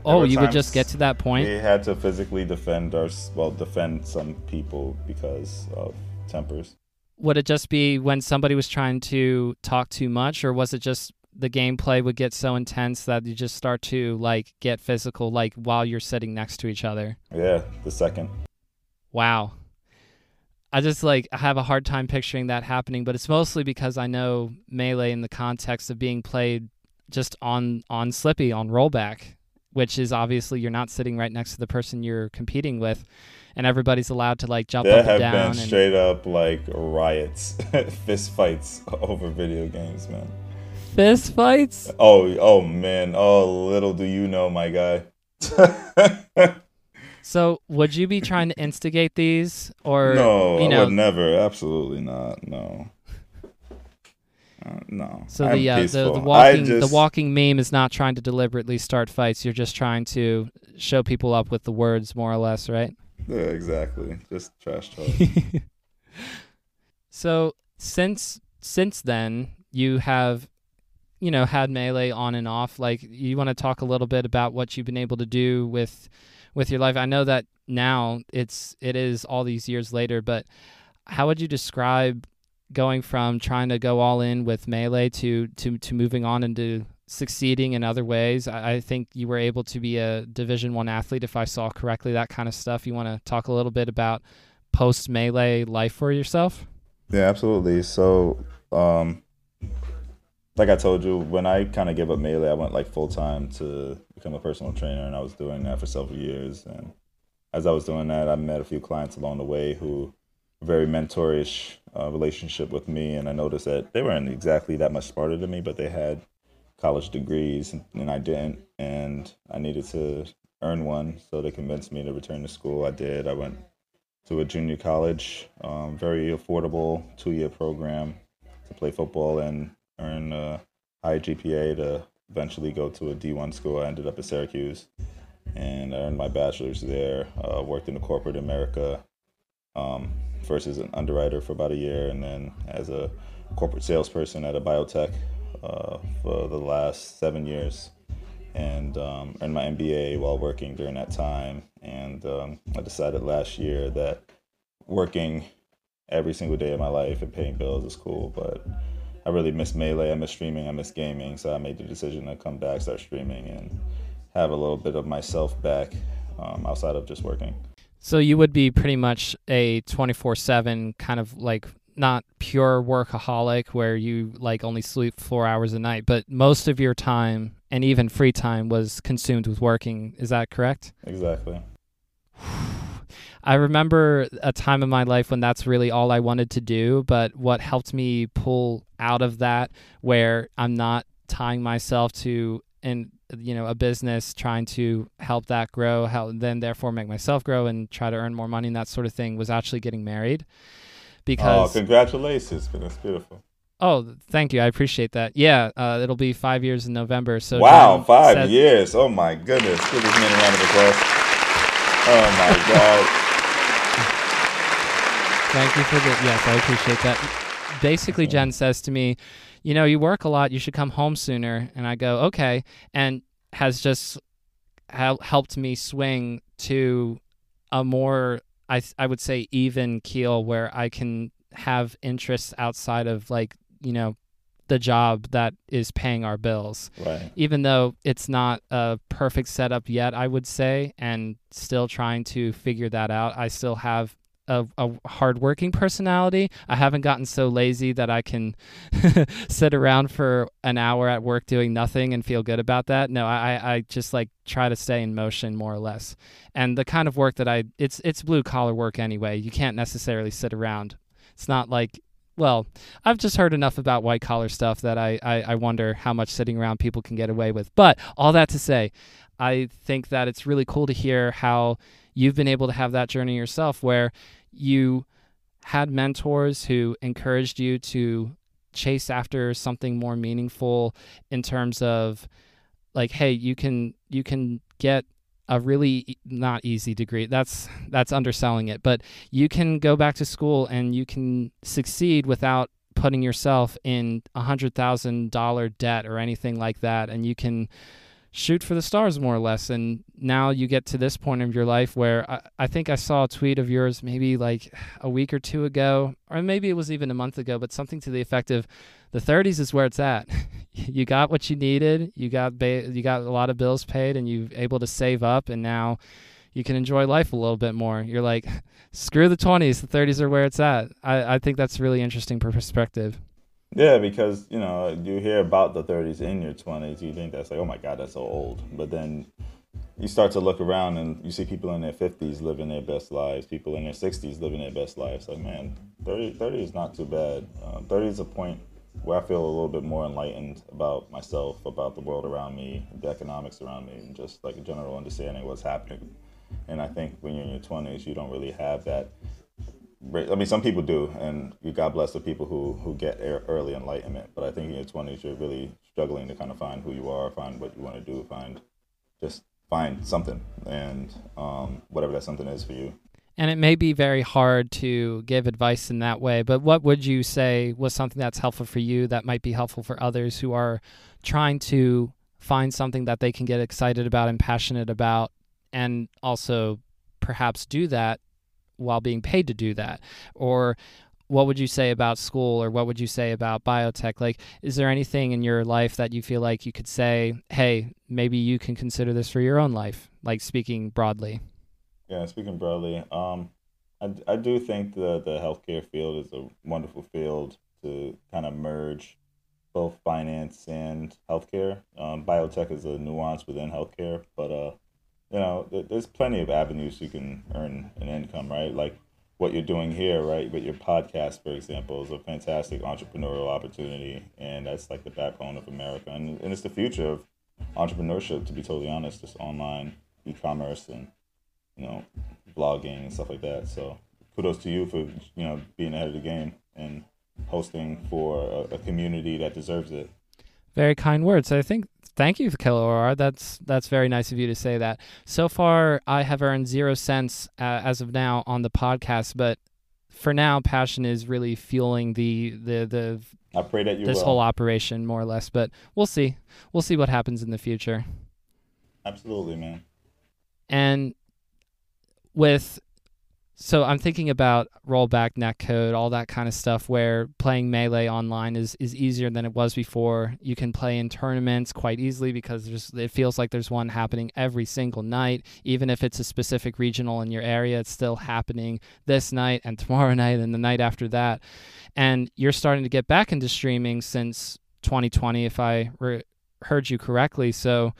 oh, you would just get to that point.
we had to physically defend our well defend some people because of tempers.
Would it just be when somebody was trying to talk too much or was it just the gameplay would get so intense that you just start to like get physical like while you're sitting next to each other?
Yeah, the second.
Wow. I just like I have a hard time picturing that happening, but it's mostly because I know melee in the context of being played just on on slippi on rollback, which is obviously you're not sitting right next to the person you're competing with, and everybody's allowed to like jump
There
up and
have
down.
been
and
straight up like riots, fist fights over video games, man.
Fist fights.
Oh, oh man. Oh, little do you know, my guy.
So would you be trying to instigate these, or
no,
you
I
know?
would never. Absolutely not. No. Uh, no.
So the, uh, the the walking
just,
the walking meme is not trying to deliberately start fights. You're just trying to show people up with the words, more or less, right?
Yeah, exactly. Just trash talk.
so since since then you have you know had melee on and off like you want to talk a little bit about what you've been able to do with with your life? I know that now it's it is all these years later but how would you describe going from trying to go all in with melee to to to moving on into succeeding in other ways? I, I think you were able to be a division one athlete if i saw correctly that kind of stuff. You want to talk a little bit about post melee life for yourself?
Yeah, absolutely. So, um, like I told you, when I kind of gave up melee, I went like full time to become a personal trainer, and I was doing that for several years. And as I was doing that, I met a few clients along the way who very mentorish uh, relationship with me, and I noticed that they weren't exactly that much smarter than me, but they had college degrees, and, and I didn't, and I needed to earn one, so they convinced me to return to school. I did. I went to a junior college, um, very affordable two year program to play football and earn a high GPA to eventually go to a D1 school. I ended up at Syracuse and I earned my bachelor's there. Uh, worked in the corporate America, um, first as an underwriter for about a year and then as a corporate salesperson at a biotech uh, for the last seven years and um, earned my MBA while working during that time. And um, I decided last year that working every single day of my life and paying bills is cool, but I really miss melee. I miss streaming. I miss gaming. So I made the decision to come back, start streaming, and have a little bit of myself back um, outside of just working.
So you would be pretty much a 24/7 kind of like not pure workaholic where you like only sleep 4 hours a night, but most of your time and even free time was consumed with working. Is that correct?
Exactly.
I remember a time in my life when that's really all I wanted to do, but what helped me pull out of that where I'm not tying myself to and you know a business trying to help that grow help then therefore make myself grow and try to earn more money and that sort of thing was actually getting married
Oh,
because
congratulations! That's beautiful.
oh thank you i appreciate that yeah uh, it'll be five years in november so
wow,
Jen
five
said-
years. Oh my goodness. Give this man a round of applause. Oh my God.
Thank you for the yes, I appreciate that. Basically, Jen says to me, "You know, you work a lot. You should come home sooner." And I go, "Okay," and has just helped me swing to a more, I I would say, even keel where I can have interests outside of like you know the job that is paying our bills
Right.
even though it's not a perfect setup yet, I would say, and still trying to figure that out. I still have a, a hardworking personality. I haven't gotten so lazy that I can sit around for an hour at work doing nothing and feel good about that. No, I, I just like try to stay in motion more or less. And the kind of work that I it's it's blue collar work anyway. You can't necessarily sit around. It's not like well, I've just heard enough about white collar stuff that I, I, I wonder how much sitting around people can get away with. But all that to say, I think that it's really cool to hear how you've been able to have that journey yourself where you had mentors who encouraged you to chase after something more meaningful in terms of like hey you can you can get a really not easy degree. That's that's underselling it, but you can go back to school and you can succeed without putting yourself in a hundred thousand dollar debt or anything like that, and you can shoot for the stars more or less. And now you get to this point of your life where I, I think I saw a tweet of yours maybe like a week or two ago, or maybe it was even a month ago, but something to the effect of the 30s is where it's at. you got what you needed, you got ba- you got a lot of bills paid, and you're able to save up, and now you can enjoy life a little bit more. You're like, screw the 20s, the 30s are where it's at. I, I think that's really interesting perspective.
Yeah, because you know you hear about the 30s in your 20s, you think that's like, oh my god, that's so old. But then you start to look around and you see people in their 50s living their best lives, people in their 60s living their best lives. Like man, 30, 30 is not too bad. Uh, 30 is a point where I feel a little bit more enlightened about myself, about the world around me, the economics around me, and just like a general understanding of what's happening. And I think when you're in your 20s, you don't really have that I mean, some people do, and God bless the people who who get early enlightenment. But I think in your twenties, you're really struggling to kind of find who you are, find what you want to do, find just find something, and um, whatever that something is for you.
And it may be very hard to give advice in that way, but what would you say was something that's helpful for you that might be helpful for others who are trying to find something that they can get excited about and passionate about, and also perhaps do that while being paid to do that? Or what would you say about school or what would you say about biotech? Like, is there anything in your life that you feel like you could say, hey, maybe you can consider this for your own life, like speaking broadly?
Yeah, speaking broadly, um, I, I do think the, the healthcare field is a wonderful field to kind of merge both finance and healthcare. Um, biotech is a nuance within healthcare, but uh, you know, there's plenty of avenues you can earn an income, right? Like what you're doing here, right? With your podcast, for example, is a fantastic entrepreneurial opportunity, and that's like the backbone of America, and, and it's the future of entrepreneurship. To be totally honest, just online e-commerce and you know, blogging and stuff like that. So kudos to you for you know being ahead of the game and hosting for a, a community that deserves it.
Very kind words. I think Thank you, Killa That's that's very nice of you to say that. So far, I have earned zero cents uh, as of now on the podcast, but for now, passion is really fueling the the the.
I pray that you
this
will.
whole operation more or less, but we'll see. We'll see what happens in the future.
Absolutely, man.
And with so I'm thinking about rollback netcode, all that kind of stuff where playing melee online is, is easier than it was before. You can play in tournaments quite easily because there's it feels like there's one happening every single night. Even if it's a specific regional in your area, it's still happening this night and tomorrow night and the night after that. And you're starting to get back into streaming since 2020 if I re- heard you correctly. So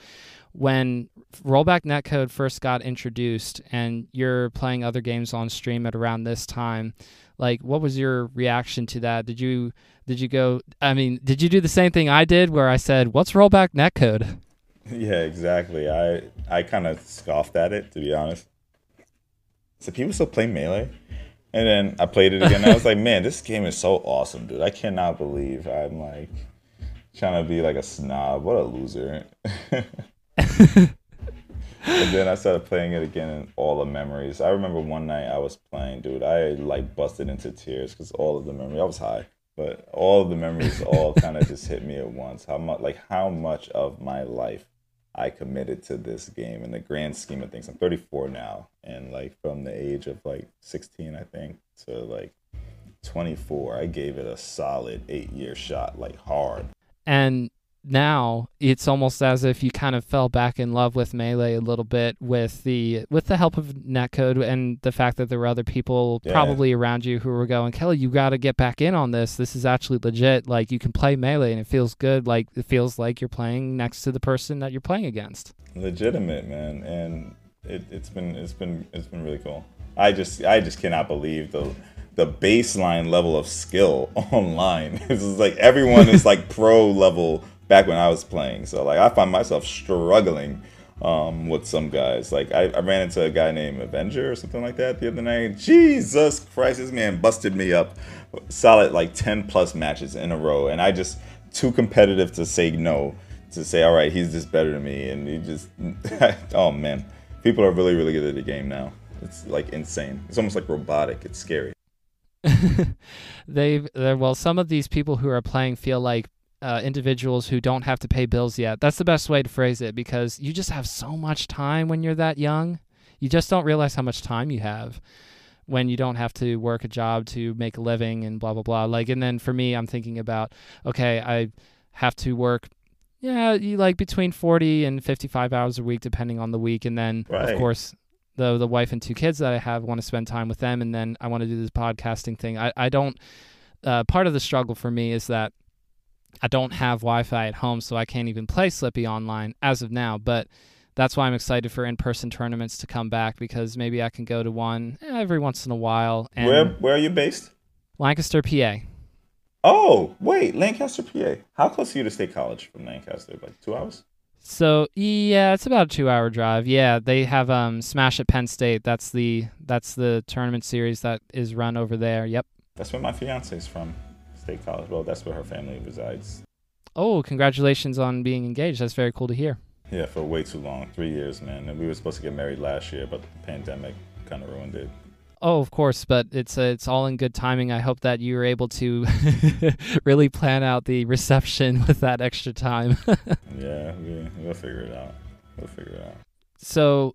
when rollback netcode first got introduced and you're playing other games on stream at around this time like what was your reaction to that? Did you did you go i mean did you do the same thing i did where i said what's rollback netcode?
Yeah exactly. I i kind of scoffed at it to be honest. So people still play melee? And then i played it again i was like man this game is so awesome dude. I cannot believe i'm like trying to be like a snob. What a loser and then I started playing it again, and all the memories. I remember one night I was playing, dude. I like busted into tears because all of the memories. I was high, but all of the memories all kind of just hit me at once. How much, like, how much of my life I committed to this game in the grand scheme of things. I'm 34 now, and like from the age of like 16, I think, to like 24, I gave it a solid eight year shot, like hard.
And now it's almost as if you kind of fell back in love with melee a little bit with the with the help of netcode and the fact that there were other people yeah. probably around you who were going kelly you got to get back in on this. This is actually legit. Like you can play melee and it feels good. Like it feels like you're playing next to the person that you're playing against.
Legitimate man. And it, it's been it's been it's been really cool. I just i just cannot believe the the baseline level of skill online. It's like everyone is like pro level back when I was playing. So like I find myself struggling um, with some guys. Like I, I, ran into a guy named Avenger or something like that the other night. Jesus Christ, this man busted me up solid like 10 plus matches in a row. And I just too competitive to say no, to say, all right, he's just better than me. And he just, oh man,
People are really, really good at the game now. It's like insane. It's almost like robotic. It's scary.
They've well, some of these people who are playing feel like uh, individuals who don't have to pay bills yet. That's the best way to phrase it because you just have so much time when you're that young. You just don't realize how much time you have when you don't have to work a job to make a living and blah blah blah. Like, and then for me, I'm thinking about okay, I have to work. Yeah, you like between 40 and 55 hours a week, depending on the week, and then
Right.
of course the the wife and two kids that I have want to spend time with them, and then I want to do this podcasting thing. I I don't. Uh, part of the struggle for me is that I don't have Wi-Fi at home, so I can't even play Slippi online as of now. But that's why I'm excited for in-person tournaments to come back because maybe I can go to one every once in a while. And
Where Where are you based?
Lancaster, PA.
Oh, wait, Lancaster, PA. How close are you to State College from Lancaster? Like two hours?
So yeah, it's about a two-hour drive. Yeah, they have um Smash at Penn State. That's the that's the tournament series that is run over there. Yep.
That's where my fiance is from. State College. Well, that's where her family resides.
Oh, congratulations on being engaged. That's very cool to hear.
Yeah, for way too long. Three years, man. And we were supposed to get married last year, but the pandemic kind of ruined it.
Oh, of course, but it's uh, it's all in good timing. I hope that you were able to really plan out the reception with that extra time.
Yeah, we, we'll figure it out. We'll figure it out.
so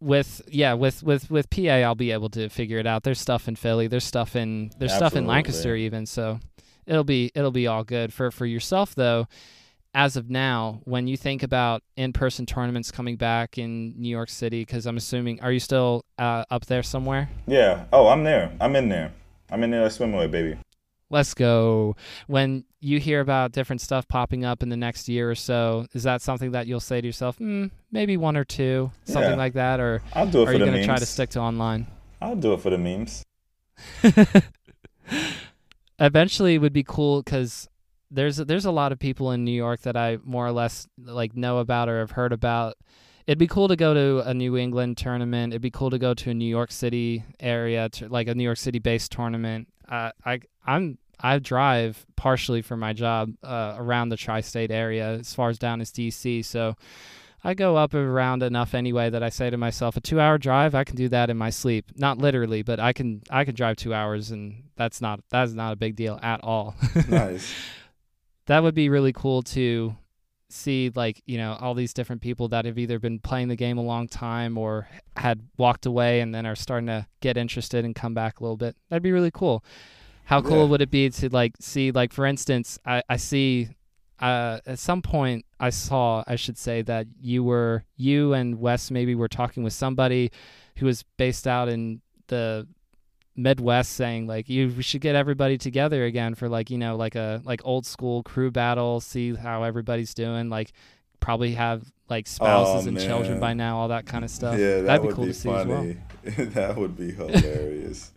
with yeah, with with with PA I'll be able to figure it out. There's stuff in Philly, there's stuff in there's stuff in Lancaster even, so it'll be it'll be all good. For for yourself though, as of now, when you think about in-person tournaments coming back in New York City cuz I'm assuming are you still uh, up there somewhere?
Yeah. Oh, I'm there. I'm in there. I'm in there. Swim away, baby.
Let's go. When you hear about different stuff popping up in the next year or so, is that something that you'll say to yourself, mm, maybe one or two, something
Yeah.
like that, or
I'll do it
are you going to try to stick to online?
I'll do it for the memes.
Eventually, it would be cool because there's there's a lot of people in New York that I more or less like know about or have heard about. It'd be cool to go to a New England tournament. It'd be cool to go to a New York City area, to, like a New York City based tournament. Uh, I I'm I drive partially for my job uh, around the tri-state area, as far as down as DC. So I go up and around enough anyway that I say to myself, a two-hour drive, I can do that in my sleep. Not literally, but I can I can drive two hours, and that's not that's not a big deal at all.
Nice.
that would be really cool to see like you know all these different people that have either been playing the game a long time or had walked away and then are starting to get interested and come back a little bit that'd be really cool how cool
Yeah.
would it be to like see like for instance i, I see uh, at some point i saw i should say that you were you and wes maybe were talking with somebody who was based out in the Midwest saying like you we should get everybody together again for like you know like a like old school crew battle see how everybody's doing like probably have like spouses
Oh,
and children by now all that kind of stuff
Yeah, that
that'd be cool
be
to see as well
funny. that would be hilarious.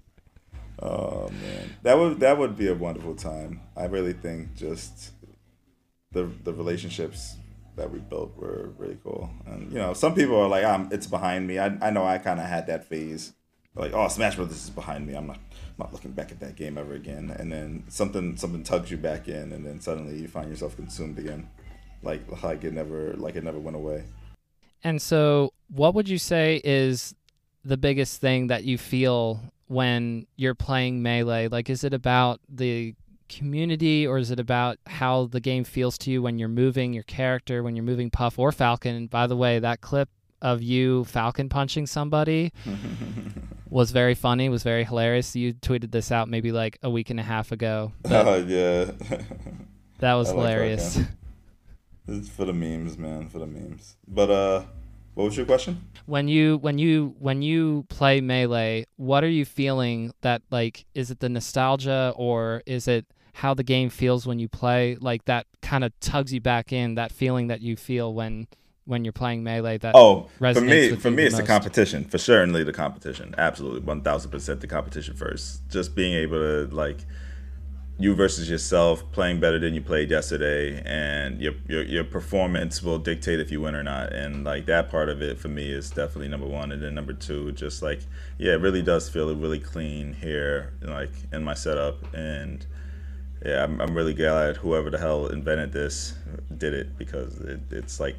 Oh man, that would that would be a wonderful time. I really think just the the relationships that we built were really cool. And you know, some people are like, um, it's behind me. I I know I kind of had that phase, like, oh, Smash Brothers is behind me. I'm not I'm not looking back at that game ever again. And then something something tugs you back in, and then suddenly you find yourself consumed again, like like it never like it never went away.
And so, what would you say is the biggest thing that you feel when you're playing Melee? Like, is it about the community or is it about how the game feels to you when you're moving your character, when you're moving Puff or Falcon? And by the way, that clip of you Falcon punching somebody was very funny, was very hilarious. You tweeted this out maybe like a week and a half ago.
Oh yeah.
that was
I like
hilarious.
Falcon. It's for the memes, man, for the memes. But uh, what was your question?
when you when you when you play melee what are you feeling that like is it the nostalgia or is it how the game feels when you play like that kind of tugs you back in that feeling that you feel when when you're playing melee that
Oh, for
resonates
me,
with
for me,
the
it's the competition. For certainly the competition. Absolutely, one thousand percent the competition first. Just being able to like you versus yourself, playing better than you played yesterday, and your your your performance will dictate if you win or not. And like that part of it for me is definitely number one. And then number two, just like yeah, it really does feel really clean here, like in my setup. And yeah, I'm I'm really glad whoever the hell invented this did it because it, it's like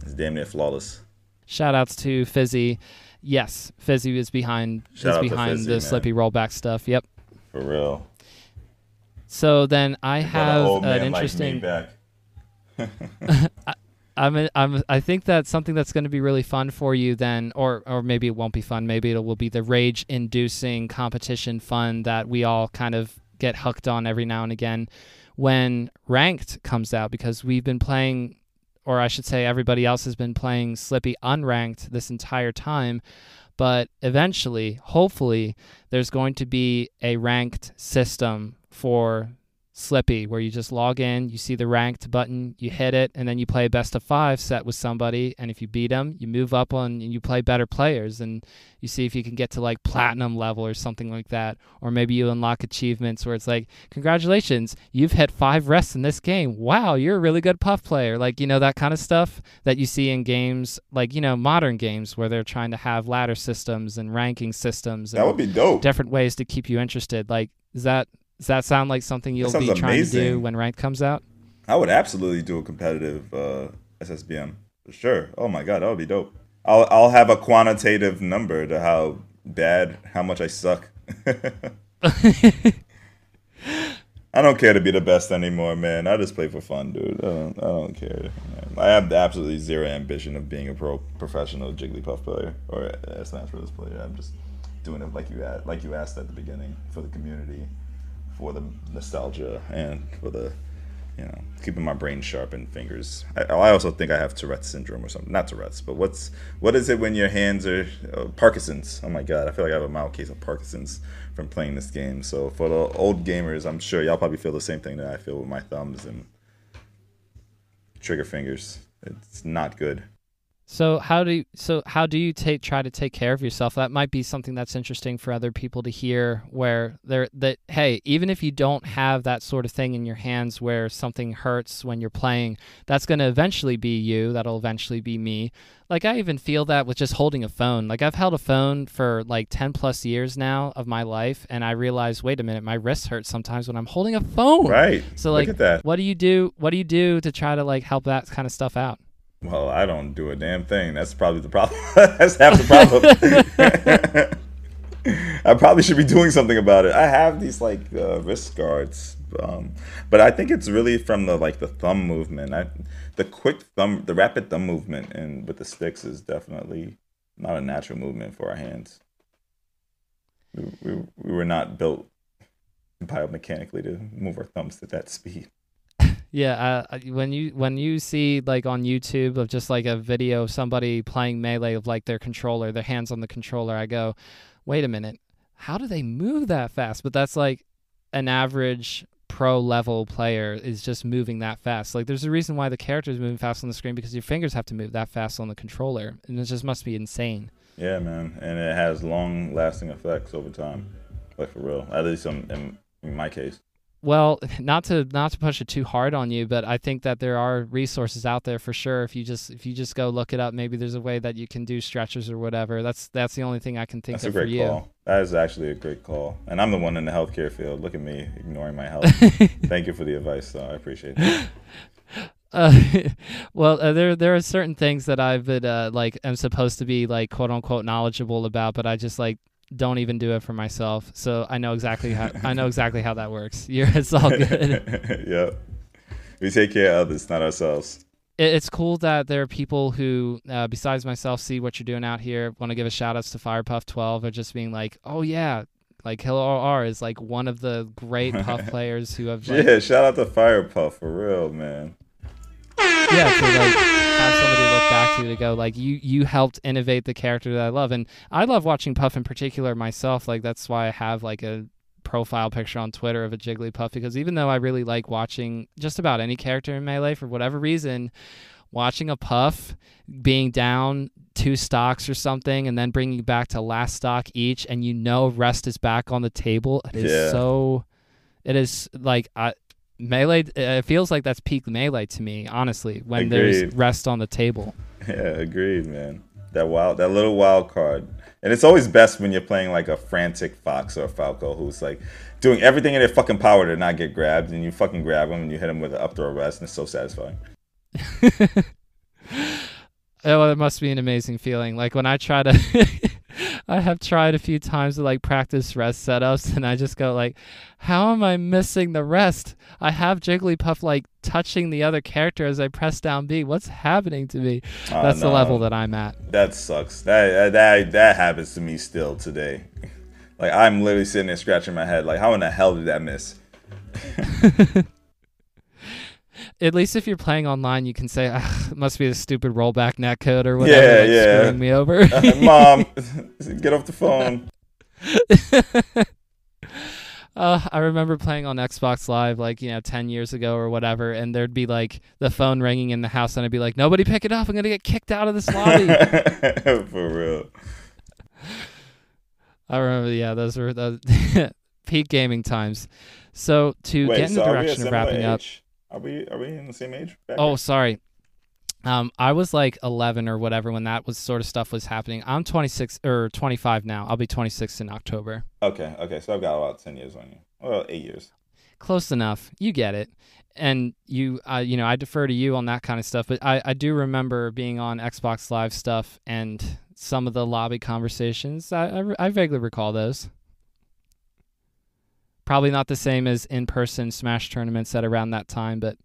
it's damn near flawless.
Shout outs to Fizzi. Yes, Fizzi is behind
Shout
is behind
Fizzi,
the
man.
Slippi rollback stuff. Yep.
For real.
So then I have an interesting.
Back.
I'm, I'm, I think that's something that's going to be really fun for you then, or, or maybe it won't be fun. Maybe it will be the rage inducing competition fun that we all kind of get hooked on every now and again when ranked comes out because we've been playing, or I should say, everybody else has been playing Slippi unranked this entire time. But eventually, hopefully, there's going to be a ranked system for Slippi, where you just log in, you see the ranked button, you hit it, and then you play a best of five set with somebody. And if you beat them, you move up on and you play better players, and you see if you can get to like platinum level or something like that. Or maybe you unlock achievements where it's like, congratulations, you've hit five rests in this game. Wow, you're a really good puff player. Like, you know, that kind of stuff that you see in games, like, you know, modern games where they're trying to have ladder systems and ranking systems and
That would be dope.
different ways to keep you interested. Like, is that does that sound like something you'll be trying to do when ranked comes out?
I would absolutely do a competitive uh, SSBM for sure. Oh my god, that would be dope. I'll I'll have a quantitative number to how bad, how much I suck. I don't care to be the best anymore, man. I just play for fun, dude. I don't, I don't care. I have absolutely zero ambition of being a pro professional Jigglypuff player or a Smash Bros. player. I'm just doing it like you like you asked at the beginning for the community, for the nostalgia, and for the you know, keeping my brain sharp and fingers. I, I also think I have Tourette's syndrome or something. Not Tourette's, but what's what is it when your hands are uh, Parkinson's? Oh my god, I feel like I have a mild case of Parkinson's from playing this game. So for the old gamers, I'm sure y'all probably feel the same thing that I feel with my thumbs and trigger fingers. It's not good.
So how do you, so how do you take try to take care of yourself? That might be something that's interesting for other people to hear. Where they're that hey, even if you don't have that sort of thing in your hands where something hurts when you're playing, that's going to eventually be you. That'll eventually be me. Like I even feel that with just holding a phone. Like I've held a phone for like 10 plus years now of my life and I realize, wait a minute, my wrists hurt sometimes when I'm holding a phone.
Right.
So like what do you do? What do you do to try to like help that kind of stuff out?
Well, I don't do a damn thing. That's probably the problem. That's half the problem. I probably should be doing something about it. I have these like uh, wrist guards, um, but I think it's really from the like the thumb movement. I, the quick thumb, the rapid thumb movement, and with the sticks is definitely not a natural movement for our hands. We, we, we were not built biomechanically to move our thumbs at that speed.
Yeah, uh, when you when you see like on YouTube of just like a video of somebody playing melee of like their controller, their hands on the controller, I go, wait a minute, how do they move that fast? But that's like an average pro level player is just moving that fast. Like there's a reason why the character is moving fast on the screen because your fingers have to move that fast on the controller, and it just must be insane.
Yeah, man, and it has long lasting effects over time, like for real. At least in, in my case.
Well, not to not to push it too hard on you, but I think that there are resources out there for sure. If you just if you just go look it up, maybe there's a way that you can do stretches or whatever. That's that's the only thing I can think of.
That's a
of for
great
you.
call. That is actually a great call. And I'm the one in the healthcare field. Look at me ignoring my health. Thank you for the advice, though. I appreciate it.
Uh, well, uh, there there are certain things that I've been uh, like am supposed to be like quote unquote knowledgeable about, but I just like don't even do it for myself. So I know exactly how I know exactly how that works. You're, it's all good.
yeah. We take care of others, not ourselves.
it, it's cool that there are people who, uh, besides myself, see what you're doing out here. Want to give a shout outs to Firepuff12 or just being like, oh yeah, like Killa OR is like one of the great puff players who have like,
Yeah, shout out to Firepuff for real, man.
yeah to like have back to to go like you you helped innovate the character that I love. And I love watching Puff in particular myself. Like that's why I have like a profile picture on Twitter of a Jigglypuff because even though I really like watching just about any character in Melee for whatever reason watching a Puff being down two stocks or something and then bringing back to last stock each and you know rest is back on the table it is
Yeah.
so it is like I melee it feels like that's peak melee to me honestly when there's rest on the table
Yeah, agreed, man. That wild, that little wild card, and it's always best when you're playing like a frantic fox or a falco who's like doing everything in their fucking power to not get grabbed, and you fucking grab them and you hit them with an up throw rest, and it's so satisfying.
Oh, it must be an amazing feeling. Like when I try to, I have tried a few times to like practice rest setups, and I just go like, "How am I missing the rest? I have Jigglypuff like touching the other character as I press down B. What's happening to me?
Oh,
That's the level that I'm at.
That sucks. That that that happens to me still today. Like I'm literally sitting there scratching my head. Like how in the hell did that miss?
At least if you're playing online, you can say, "Ugh, "It must be the stupid rollback netcode or whatever
Yeah,
like,
yeah.
screwing me over."
Mom, get off the phone.
Uh, I remember playing on Xbox Live like, you know, 10 years ago or whatever, and there'd be like the phone ringing in the house, and I'd be like, nobody pick it up. I'm going to get kicked out of this lobby.
For real.
I remember, yeah, those were the peak gaming times. So to
Wait,
get in
so
the
are we a
direction of wrapping up.
Are we are we in the same age? Back
Oh, sorry. Um, I was like 11 or whatever when that was sort of stuff was happening. I'm 26 or 25 now. I'll be 26 in October.
Okay, okay. So I've got about ten years on you. Well, eight years.
close enough. You get it. And you, uh, you know, I defer to you on that kind of stuff. But I, I do remember being on Xbox Live stuff and some of the lobby conversations. I, I, I vaguely recall those. Probably not the same as in-person Smash tournaments at around that time, but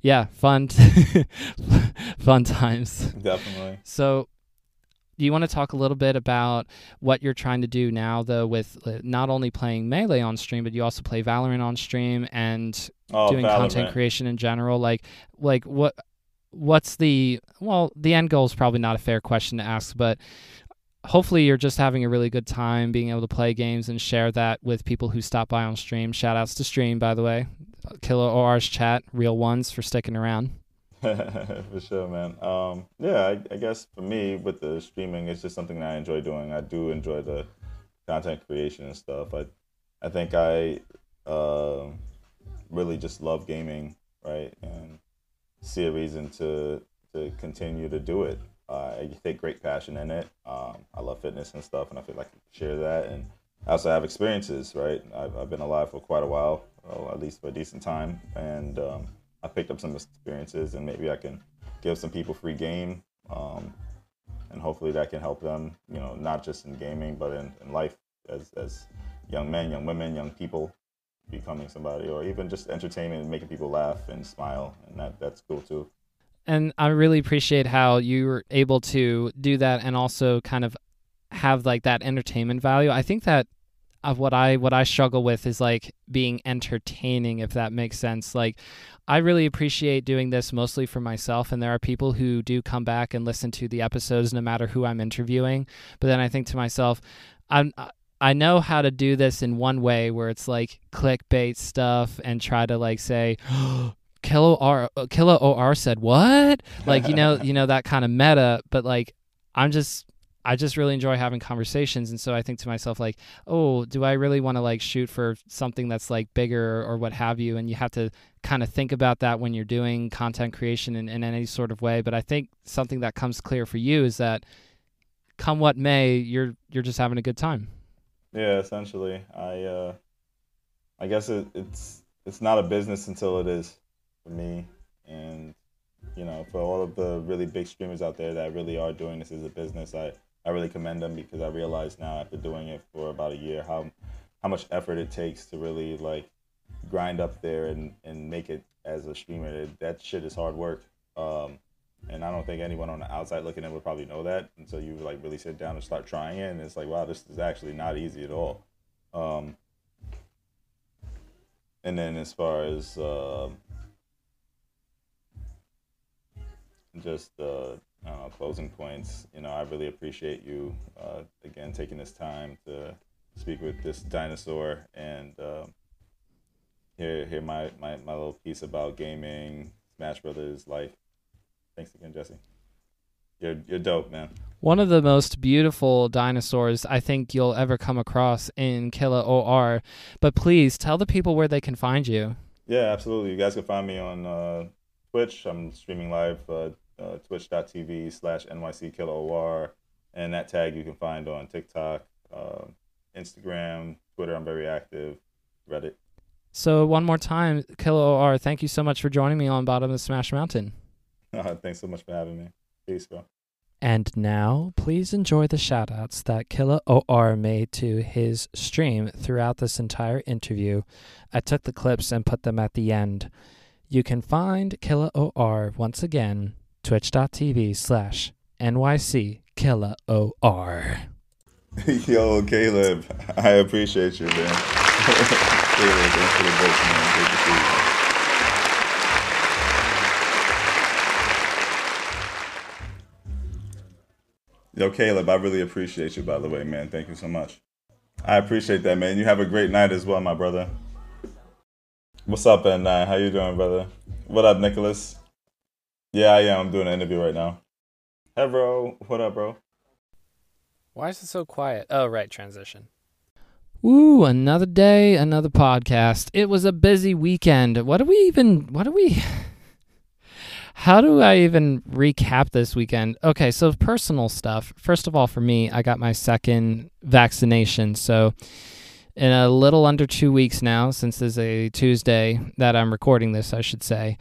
yeah, fun, fun times.
Definitely.
So, do you want to talk a little bit about what you're trying to do now, though, with uh, not only playing Melee on stream, but you also play Valorant on stream and
Oh,
doing content creation in general? Like, like what, what's the well, the end goal is probably not a fair question to ask, but hopefully you're just having a really good time being able to play games and share that with people who stop by on stream. Shout outs to stream, by the way. Killa OR's chat, real ones for sticking around.
for sure, man. Um, yeah, I, I guess for me with the streaming, it's just something that I enjoy doing. I do enjoy the content creation and stuff. I, I think I uh, really just love gaming, right, and see a reason to to continue to do it. Uh, I take great passion in it. Um, I love fitness and stuff, and I feel like I share that. And I also have experiences, right? I've, I've been alive for quite a while, well, at least for a decent time, and um, I picked up some experiences, and maybe I can give some people free game, um, and hopefully that can help them, you know, not just in gaming, but in, in life as as young men, young women, young people becoming somebody, or even just entertainment making people laugh and smile, and that that's cool too.
And I really appreciate how you were able to do that and also kind of have like that entertainment value. I think that of what I what I struggle with is like being entertaining if that makes sense. Like I really appreciate doing this mostly for myself and there are people who do come back and listen to the episodes no matter who I'm interviewing. But then I think to myself, I'm I know how to do this in one way where it's like clickbait stuff and try to like say Killa OR uh, Killa OR said what? Like you know, you know that kind of meta, but like I'm just I just really enjoy having conversations and so I think to myself like, "Oh, do I really want to like shoot for something that's like bigger or what have you?" And you have to kind of think about that when you're doing content creation in, in any sort of way, but I think something that comes clear for you is that come what may, you're you're just having a good time.
Yeah, essentially, I uh, I guess it, it's it's not a business until it is for me, and you know, for all of the really big streamers out there that really are doing this as a business, I I really commend them because I realize now after doing it for about a year how how much effort it takes to really like grind up there and and make it as a streamer. That- shit is hard work. Um, and I don't think anyone on the outside looking in would probably know that until you like really sit down and start trying it. And it's like, wow, this is actually not easy at all. Um, and then as far as um just uh, I closing points, you know, I really appreciate you uh, again taking this time to speak with this dinosaur and um, hear hear my, my, my little piece about gaming, Smash Brothers, life. Thanks again, Jesse. You're you're dope, man.
One of the most beautiful dinosaurs I think you'll ever come across in Killa OR. But please tell the people where they can find you.
Yeah, absolutely. You guys can find me on uh, Twitch. I'm streaming live uh, uh, twitch.tv slash NYC Killa OR. And that tag you can find on TikTok, uh, Instagram, Twitter. I'm very active, Reddit.
So one more time, Killa OR, thank you so much for joining me on Bottom of Smash Mountain.
Thanks so much for having me. Peace, bro.
And now, please enjoy the shoutouts that Killa OR made to his stream throughout this entire interview. I took the clips and put them at the end. You can find Killa OR once again, twitch.tv slash NYC Killa OR.
Yo, Caleb, I appreciate you, man. Yo, Caleb, I really appreciate you, by the way, man. Thank you so much. I appreciate that, man. You have a great night as well, my brother. What's up, and uh, how you doing, brother? What up, Nicholas? Yeah, I am. I'm doing an interview right now. Hey, bro. What up, bro?
Why is it so quiet? Oh, right, transition. Ooh, another day, another podcast. It was a busy weekend. What do we even, what do we, how do I even recap this weekend? Okay, so personal stuff. First of all, for me, I got my second vaccination. So, in a little under two weeks now, since there's a Tuesday that I'm recording this, I should say,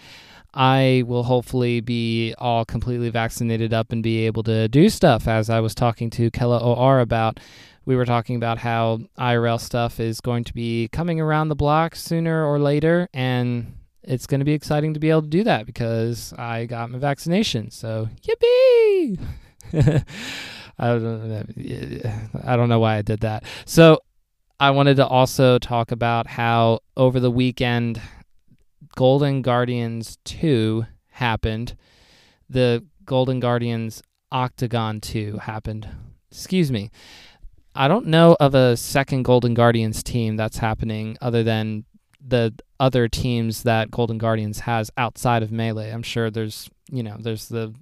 I will hopefully be all completely vaccinated up and be able to do stuff. As I was talking to Killa OR about, we were talking about how IRL stuff is going to be coming around the block sooner or later, and it's going to be exciting to be able to do that because I got my vaccination. So, yippee! I don't I don't know why I did that. So, I wanted to also talk about how over the weekend Golden Guardians 2 happened. The Golden Guardians Octagon 2 happened. Excuse me. I don't know of a second Golden Guardians team that's happening other than the other teams that Golden Guardians has outside of Melee. I'm sure there's, you know, there's the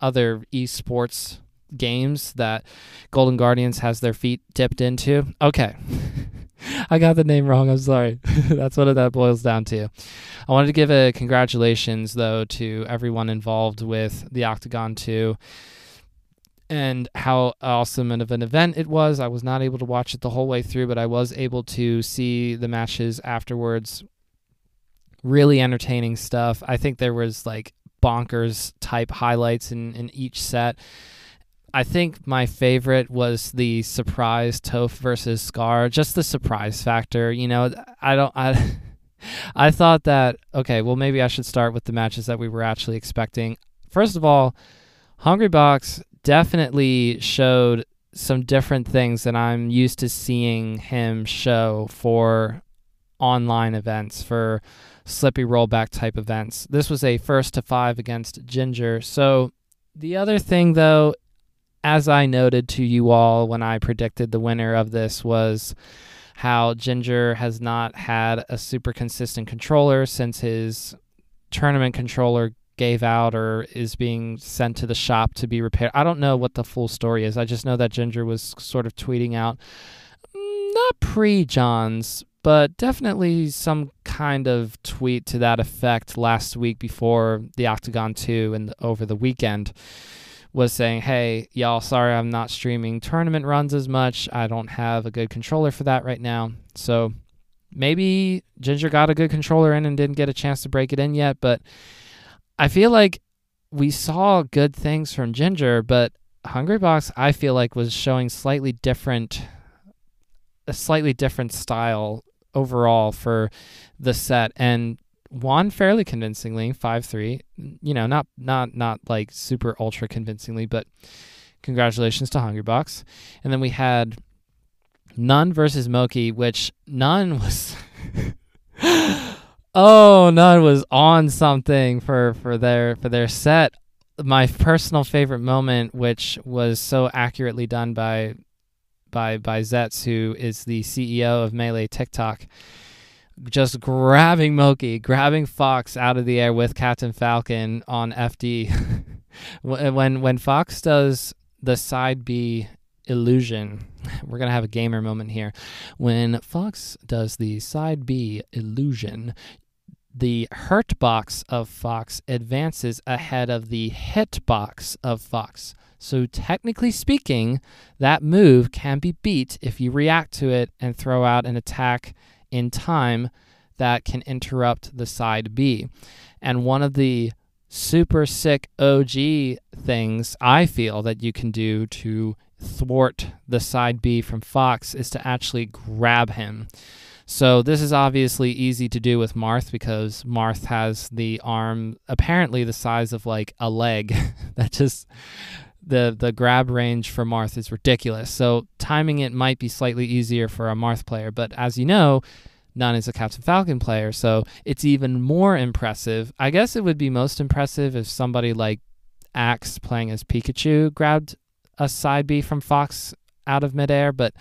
other esports games that Golden Guardians has their feet dipped into. Okay. I got the name wrong. I'm sorry. That's what that boils down to. I wanted to give a congratulations, though, to everyone involved with the Octagon 2 and how awesome of an event it was. I was not able to watch it the whole way through, but I was able to see the matches afterwards. Really entertaining stuff. I think there was like bonkers type highlights in, in each set. I think my favorite was the surprise Toph versus Scar. Just the surprise factor. You know, I don't. I I thought that okay. Well, maybe I should start with the matches that we were actually expecting. First of all, Hungrybox definitely showed some different things than I'm used to seeing him show for online events for Slippi rollback type events. This was a first to five against Ginger. So the other thing though as I noted to you all when I predicted the winner of this was how Ginger has not had a super consistent controller since his tournament controller gave out or is being sent to the shop to be repaired. I don't know what the full story is. I just know that Ginger was sort of tweeting out mm, not pre Johns, but definitely some kind of tweet to that effect last week before the Octagon 2 and over the weekend was saying, "Hey, y'all, sorry I'm not streaming tournament runs as much. I don't have a good controller for that right now." So maybe Ginger got a good controller in and didn't get a chance to break it in yet, but I feel like we saw good things from Ginger, but Hungrybox I feel like was showing slightly different a slightly different style overall for the set and won fairly convincingly, five three. You know, not not not like super ultra convincingly, but congratulations to Hungrybox. And then we had None versus Moki, which None was. oh, None was on something for for their for their set. My personal favorite moment, which was so accurately done by by by Zetz, who is the CEO of Melee TikTok just grabbing Moki, grabbing Fox out of the air with Captain Falcon on FD. when when Fox does the side B illusion, we're gonna have a gamer moment here. When Fox does the side B illusion, the hurt box of Fox advances ahead of the hit box of Fox. So, technically speaking, that move can be beat if you react to it and throw out an attack in time that can interrupt the side B. And one of the super sick OG things I feel that you can do to thwart the side B from Fox is to actually grab him. So this is obviously easy to do with Marth because Marth has the arm apparently the size of like a leg. that just the the grab range for Marth is ridiculous. So timing it might be slightly easier for a Marth player, but as you know, None is a Captain Falcon player, so it's even more impressive. I guess it would be most impressive if somebody like Axe playing as Pikachu grabbed a side B from Fox out of midair, but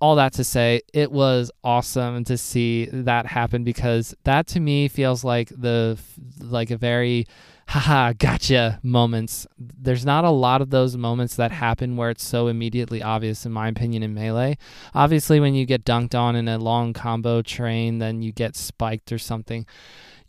all that to say, it was awesome to see that happen because that to me feels like the like a very haha, gotcha moments. There's not a lot of those moments that happen where it's so immediately obvious, in my opinion, in Melee. Obviously, when you get dunked on in a long combo train, then you get spiked or something.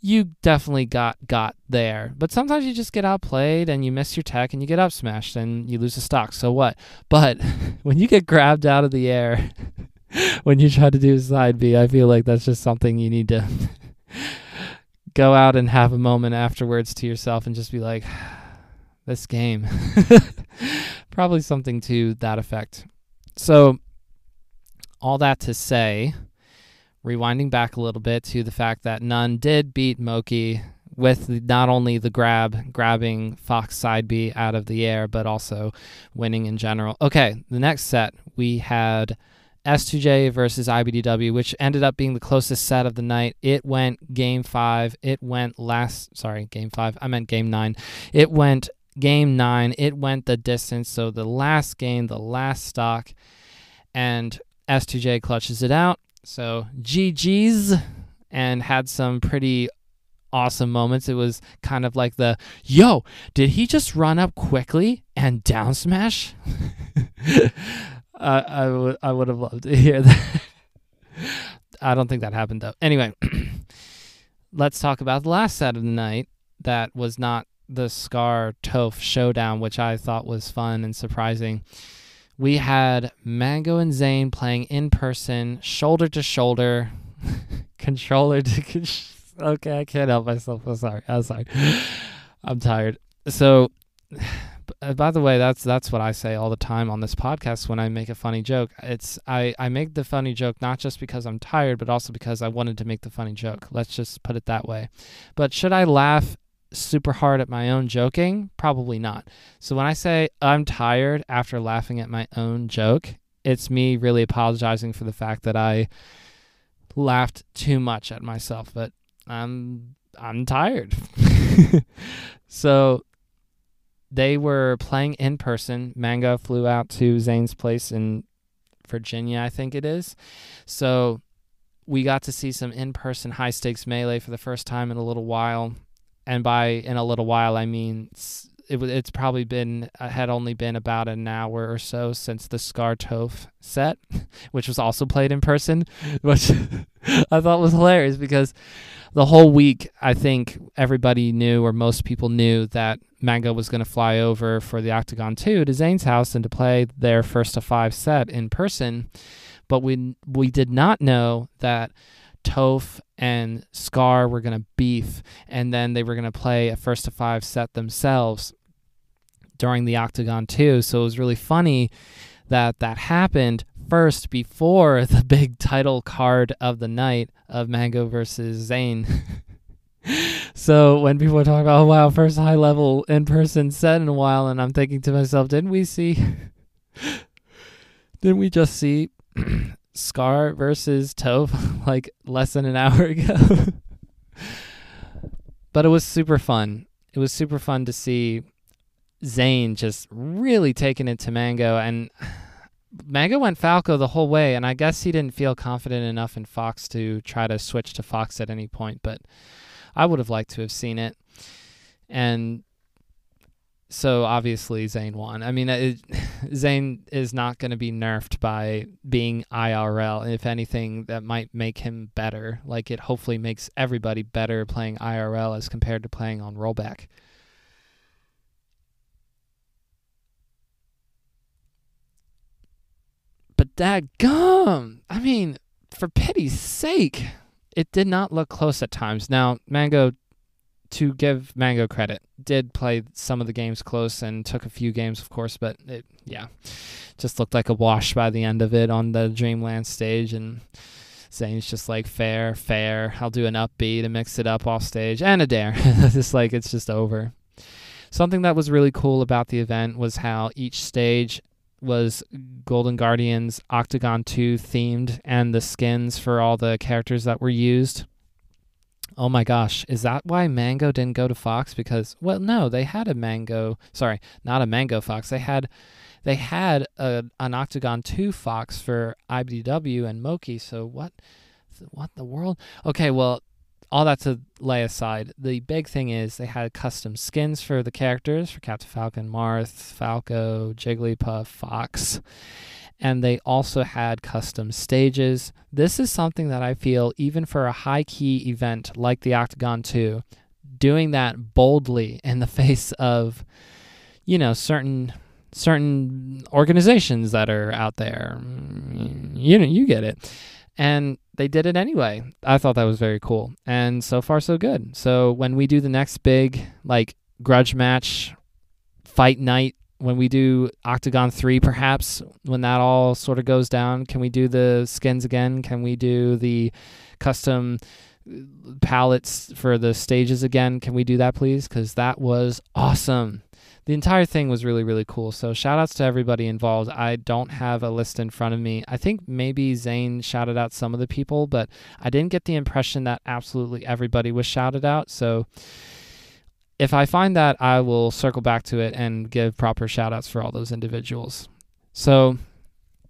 You definitely got got there, but sometimes you just get outplayed and you miss your tech and you get up smashed and you lose a stock. So what? But when you get grabbed out of the air, when you try to do a side B, I feel like that's just something you need to go out and have a moment afterwards to yourself and just be like, this game. Probably something to that effect. So, all that to say, rewinding back a little bit to the fact that None did beat Moki with not only the grab, grabbing Fox side B out of the air, but also winning in general. Okay, the next set we had S2J versus IBDW, which ended up being the closest set of the night. It went game five. It went last, sorry, game five. I meant game nine. It went game nine. It went the distance. So the last game, the last stock, and S2J clutches it out. So GG's and had some pretty awesome moments. It was kind of like the yo, did he just run up quickly and down smash? I would I would have loved to hear that. I don't think that happened though. Anyway, let's talk about the last set of the night that was not the Scar Toph showdown, which I thought was fun and surprising. We had Mango and Zain playing in person, shoulder to shoulder, controller to. Con- okay, I can't help myself. I'm sorry. I'm sorry. I'm tired. So uh, by the way, that's that's what I say all the time on this podcast when I make a funny joke. It's I I make the funny joke not just because I'm tired, but also because I wanted to make the funny joke. Let's just put it that way. But should I laugh super hard at my own joking? Probably not. So when I say I'm tired after laughing at my own joke, it's me really apologizing for the fact that I laughed too much at myself, but I'm I'm tired. so they were playing in person. Mango flew out to Zain's place in Virginia, I think it is. So we got to see some in person high stakes melee for the first time in a little while. And by in a little while, I mean it it's probably been uh, had only been about an hour or so since the Scar Toph set, which was also played in person, which I thought was hilarious because the whole week I think everybody knew or most people knew that Mango was going to fly over for the Octagon 2 to Zain's house and to play their first to five set in person, but we we did not know that Toph and Scar were going to beef, and then they were going to play a first to five set themselves during the Octagon too. So it was really funny that that happened first before the big title card of the night of Mango versus Zain. so when people talking about, oh wow, first high level in person set in a while, and I'm thinking to myself, didn't we see? didn't we just see Scar versus Toph like less than an hour ago? but it was super fun. It was super fun to see Zain just really taking it to Mango and Mango went Falco the whole way and I guess he didn't feel confident enough in Fox to try to switch to Fox at any point, but I would have liked to have seen it. And so obviously Zain won. I mean, it, Zain is not going to be nerfed by being IRL. If anything, that might make him better. Like it hopefully makes everybody better playing IRL as compared to playing on rollback. That gum, I mean, for pity's sake, it did not look close at times. Now, Mango to give Mango credit, did play some of the games close and took a few games, of course, but it, yeah, just looked like a wash by the end of it on the Dreamland stage. And Zain's just like, fair, fair. I'll do an upbeat and mix it up off stage and a dare. just like it's just over. Something that was really cool about the event was how each stage was Golden Guardians Octagon 2 themed and the skins for all the characters that were used. Oh my gosh, is that why Mango didn't go to Fox because well no, they had a Mango, sorry, not a Mango Fox. They had they had a, an Octagon 2 Fox for IBDW and Moki, so what what the world? Okay, well, all that to lay aside, the big thing is they had custom skins for the characters for Captain Falcon, Marth, Falco, Jigglypuff, Fox, and they also had custom stages. This is something that I feel, even for a high key event like the Octagon 2, doing that boldly in the face of, you know, certain certain organizations that are out there. You know, you get it. And they did it anyway. I thought that was very cool. And so far, so good. So when we do the next big, like, grudge match, fight night, when we do Octagon 3, perhaps, when that all sort of goes down, can we do the skins again? Can we do the custom uh, palettes for the stages again? Can we do that, please? Because that was awesome the entire thing was really really cool. So shout outs to everybody involved. I don't have a list in front of me. I think maybe zain shouted out some of the people but i didn't get the impression that absolutely everybody was shouted out. So if i find that i will circle back to it and give proper shout outs for all those individuals. So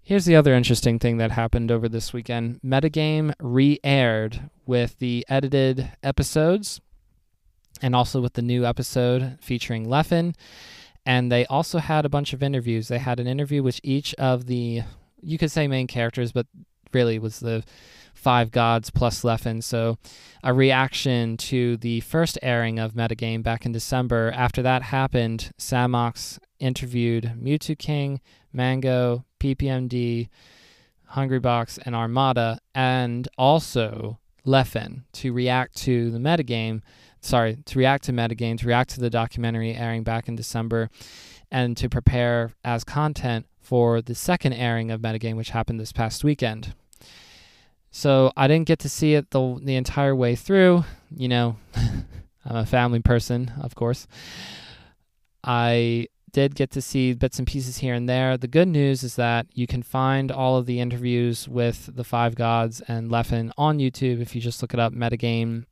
here's the other interesting thing that happened over this weekend. Metagame re-aired with the edited episodes and also with the new episode featuring Leffen. And they also had a bunch of interviews. They had an interview with each of the, you could say main characters, but really was the five gods plus Leffen. So a reaction to the first airing of Metagame back in December. After that happened, Samox interviewed Mew2King, Mango, PPMD, Hungrybox, and Armada, and also Leffen to react to the metagame sorry, to react to metagame, to react to the documentary airing back in December, and to prepare as content for the second airing of metagame, which happened this past weekend. So I didn't get to see it the the entire way through. You know, I'm a family person, of course. I did get to see bits and pieces here and there. The good news is that you can find all of the interviews with the Five Gods and Leffen on YouTube if you just look it up, Metagame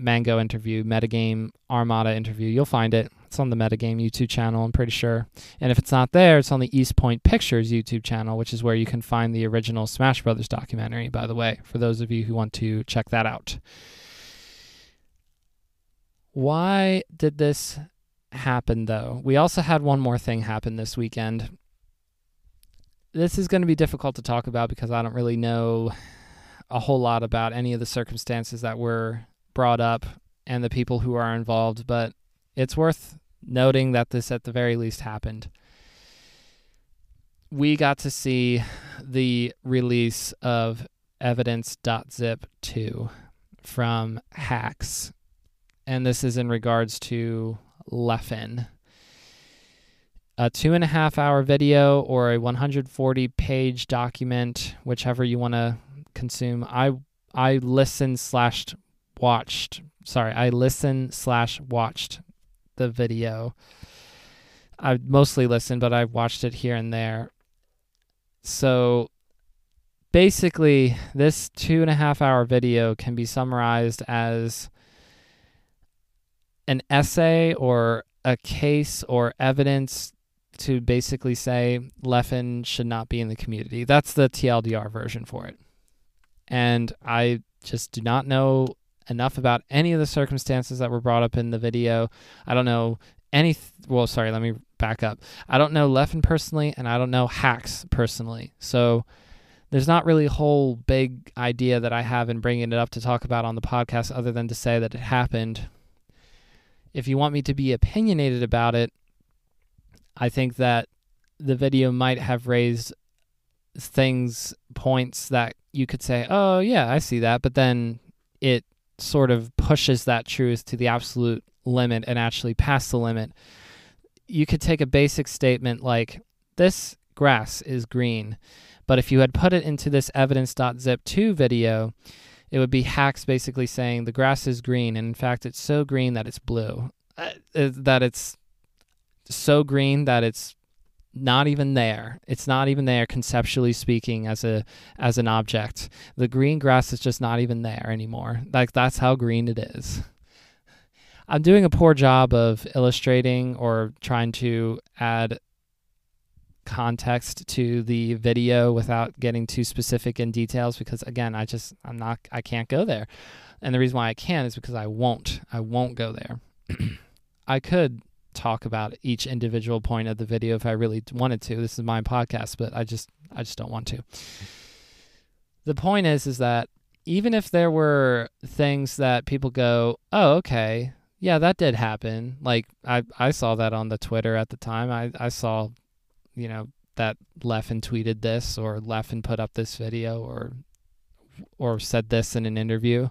Mango interview, Metagame Armada interview. You'll find it. It's on the Metagame YouTube channel, I'm pretty sure. And if it's not there, it's on the East Point Pictures YouTube channel, which is where you can find the original Smash Brothers documentary, by the way, for those of you who want to check that out. Why did this happen, though? We also had one more thing happen this weekend. This is going to be difficult to talk about because I don't really know a whole lot about any of the circumstances that were brought up and the people who are involved, but it's worth noting that this at the very least happened. We got to see the release of evidence.zip 2 from Hax, and this is in regards to Leffen. A two and a half hour video or a 140 page document, whichever you want to consume. I I listened slash watched sorry i listened slash watched the video i mostly listened but i watched it here and there so basically this two and a half hour video can be summarized as an essay or a case or evidence to basically say Leffen should not be in the community. That's the TLDR version for it. And I just do not know enough about any of the circumstances that were brought up in the video. I don't know any. Th- well, sorry, let me back up. I don't know Leffen personally, and I don't know Hax personally. So there's not really a whole big idea that I have in bringing it up to talk about on the podcast, other than to say that it happened. If you want me to be opinionated about it, I think that the video might have raised things, points that you could say, oh, yeah, I see that. But then it sort of pushes that truth to the absolute limit and actually past the limit. You could take a basic statement like this grass is green, but if you had put it into this evidence.zip2 video, it would be Hax basically saying the grass is green and in fact it's so green that it's blue. Uh, that it's so green that it's not even there. It's not even there conceptually speaking as a as an object. The green grass is just not even there anymore. Like that's how green it is. I'm doing a poor job of illustrating or trying to add context to the video without getting too specific in details because again, I just I'm not I can't go there. And the reason why I can is because I won't. I won't go there. I could talk about each individual point of the video if I really wanted to. This is my podcast, but I just I just don't want to. The point is is that even if there were things that people go, "Oh, okay. Yeah, that did happen." Like I I saw that on the Twitter at the time. I I saw you know that Leffen tweeted this or Leffen put up this video or or said this in an interview.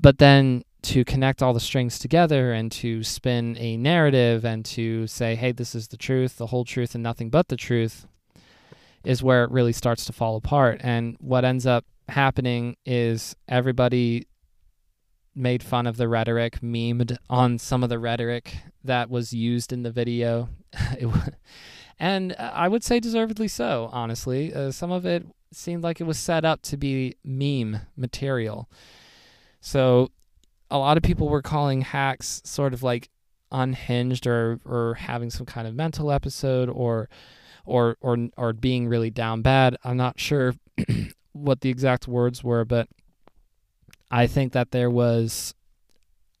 But then to connect all the strings together and to spin a narrative and to say, hey, this is the truth, the whole truth, and nothing but the truth, is where it really starts to fall apart. And what ends up happening is everybody made fun of the rhetoric, memed on some of the rhetoric that was used in the video. and I would say deservedly so, honestly. Uh, some of it seemed like it was set up to be meme material. So a lot of people were calling Hax sort of like unhinged or or having some kind of mental episode or or or or being really down bad. I'm not sure what the exact words were, but I think that there was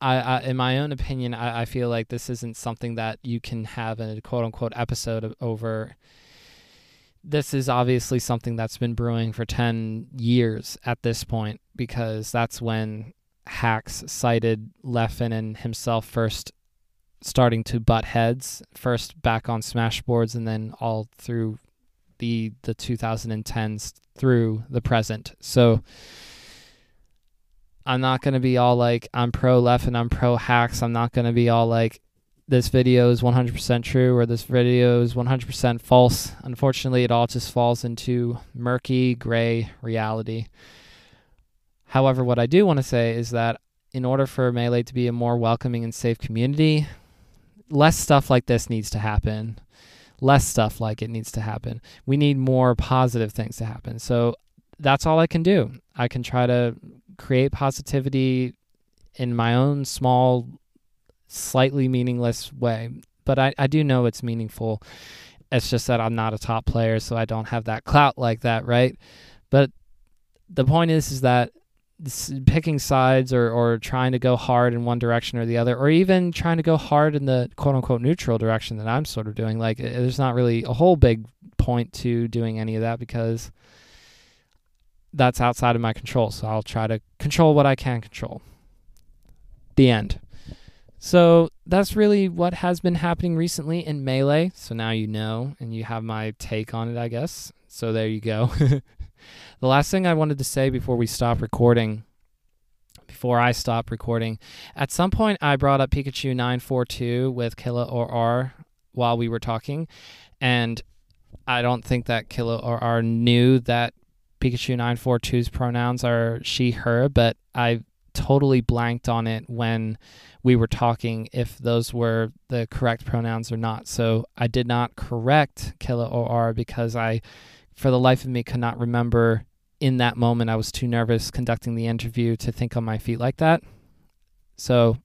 I, I in my own opinion, I, I feel like this isn't something that you can have a quote unquote episode over this is obviously something that's been brewing for 10 years at this point because that's when Hax cited Leffen and himself first starting to butt heads, first back on Smashboards and then all through the the 2010s through the present. So I'm not going to be all like I'm pro Leffen, I'm pro Hax. I'm not going to be all like this video is 100% true or this video is 100% false. Unfortunately, it all just falls into murky gray reality. However, what I do want to say is that in order for Melee to be a more welcoming and safe community, less stuff like this needs to happen. Less stuff like it needs to happen. We need more positive things to happen. So that's all I can do. I can try to create positivity in my own small, slightly meaningless way. But I, I do know it's meaningful. It's just that I'm not a top player, so I don't have that clout like that, right? But the point is, is that picking sides or, or trying to go hard in one direction or the other, or even trying to go hard in the quote unquote neutral direction that I'm sort of doing. Like, uh, there's not really a whole big point to doing any of that because that's outside of my control. So I'll try to control what I can control. The end. So that's really what has been happening recently in Melee. So now you know and you have my take on it, I guess. So there you go. The last thing I wanted to say before we stop recording, before I stop recording, at some point I brought up Pikachu 942 with Killa OR while we were talking, and I don't think that Killa OR knew that Pikachu 942's pronouns are she, her, but I totally blanked on it when we were talking if those were the correct pronouns or not. So I did not correct Killa OR because I, for the life of me, could not remember in that moment, I was too nervous conducting the interview to think on my feet like that. So,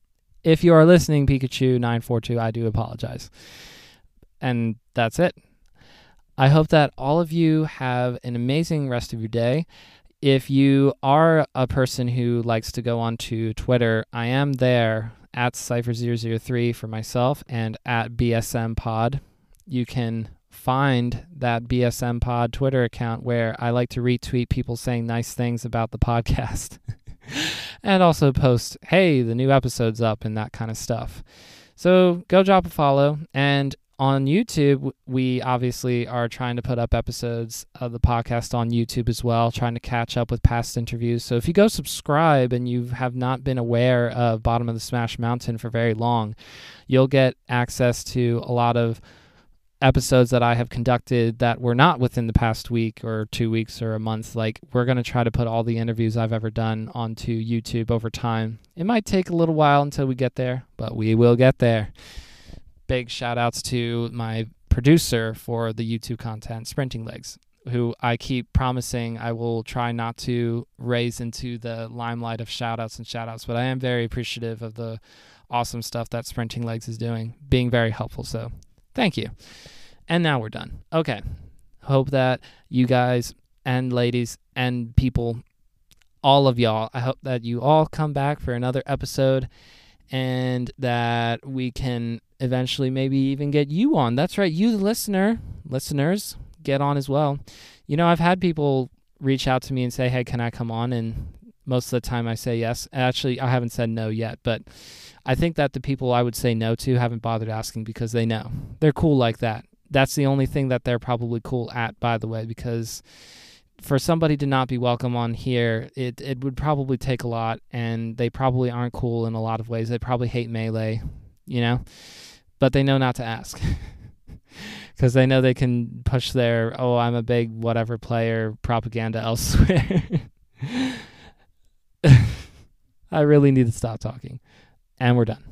if you are listening, Pikachu942, I do apologize. And that's it. I hope that all of you have an amazing rest of your day. If you are a person who likes to go onto Twitter, I am there at Cypher003 for myself and at BSM Pod. You can find that BSM Pod Twitter account where I like to retweet people saying nice things about the podcast and also post, hey, the new episode's up and that kind of stuff. So go drop a follow. And on YouTube, we obviously are trying to put up episodes of the podcast on YouTube as well, trying to catch up with past interviews. So if you go subscribe and you have not been aware of Bottom of the Smash Mountain for very long, you'll get access to a lot of episodes that I have conducted that were not within the past week or two weeks or a month. Like, we're going to try to put all the interviews I've ever done onto YouTube over time. It might take a little while until we get there, but we will get there. Big shout outs to my producer for the YouTube content, Sprinting Legs, who I keep promising I will try not to raise into the limelight of shout outs and shout outs, but I am very appreciative of the awesome stuff that Sprinting Legs is doing, being very helpful. So, thank you. And now we're done. Okay. Hope that you guys and ladies and people, all of y'all, I hope that you all come back for another episode and that we can eventually maybe even get you on. That's right, you, the listener, listeners, get on as well. You know, I've had people reach out to me and say, hey, can I come on? And most of the time I say yes. Actually, I haven't said no yet, but I think that the people I would say no to haven't bothered asking because they know. They're cool like that that's the only thing that they're probably cool at, by the way, because for somebody to not be welcome on here, it, it would probably take a lot, and they probably aren't cool in a lot of ways. They probably hate Melee, you know, but they know not to ask. Because they know they can push their, oh, I'm a big whatever player propaganda elsewhere. I really need to stop talking and we're done.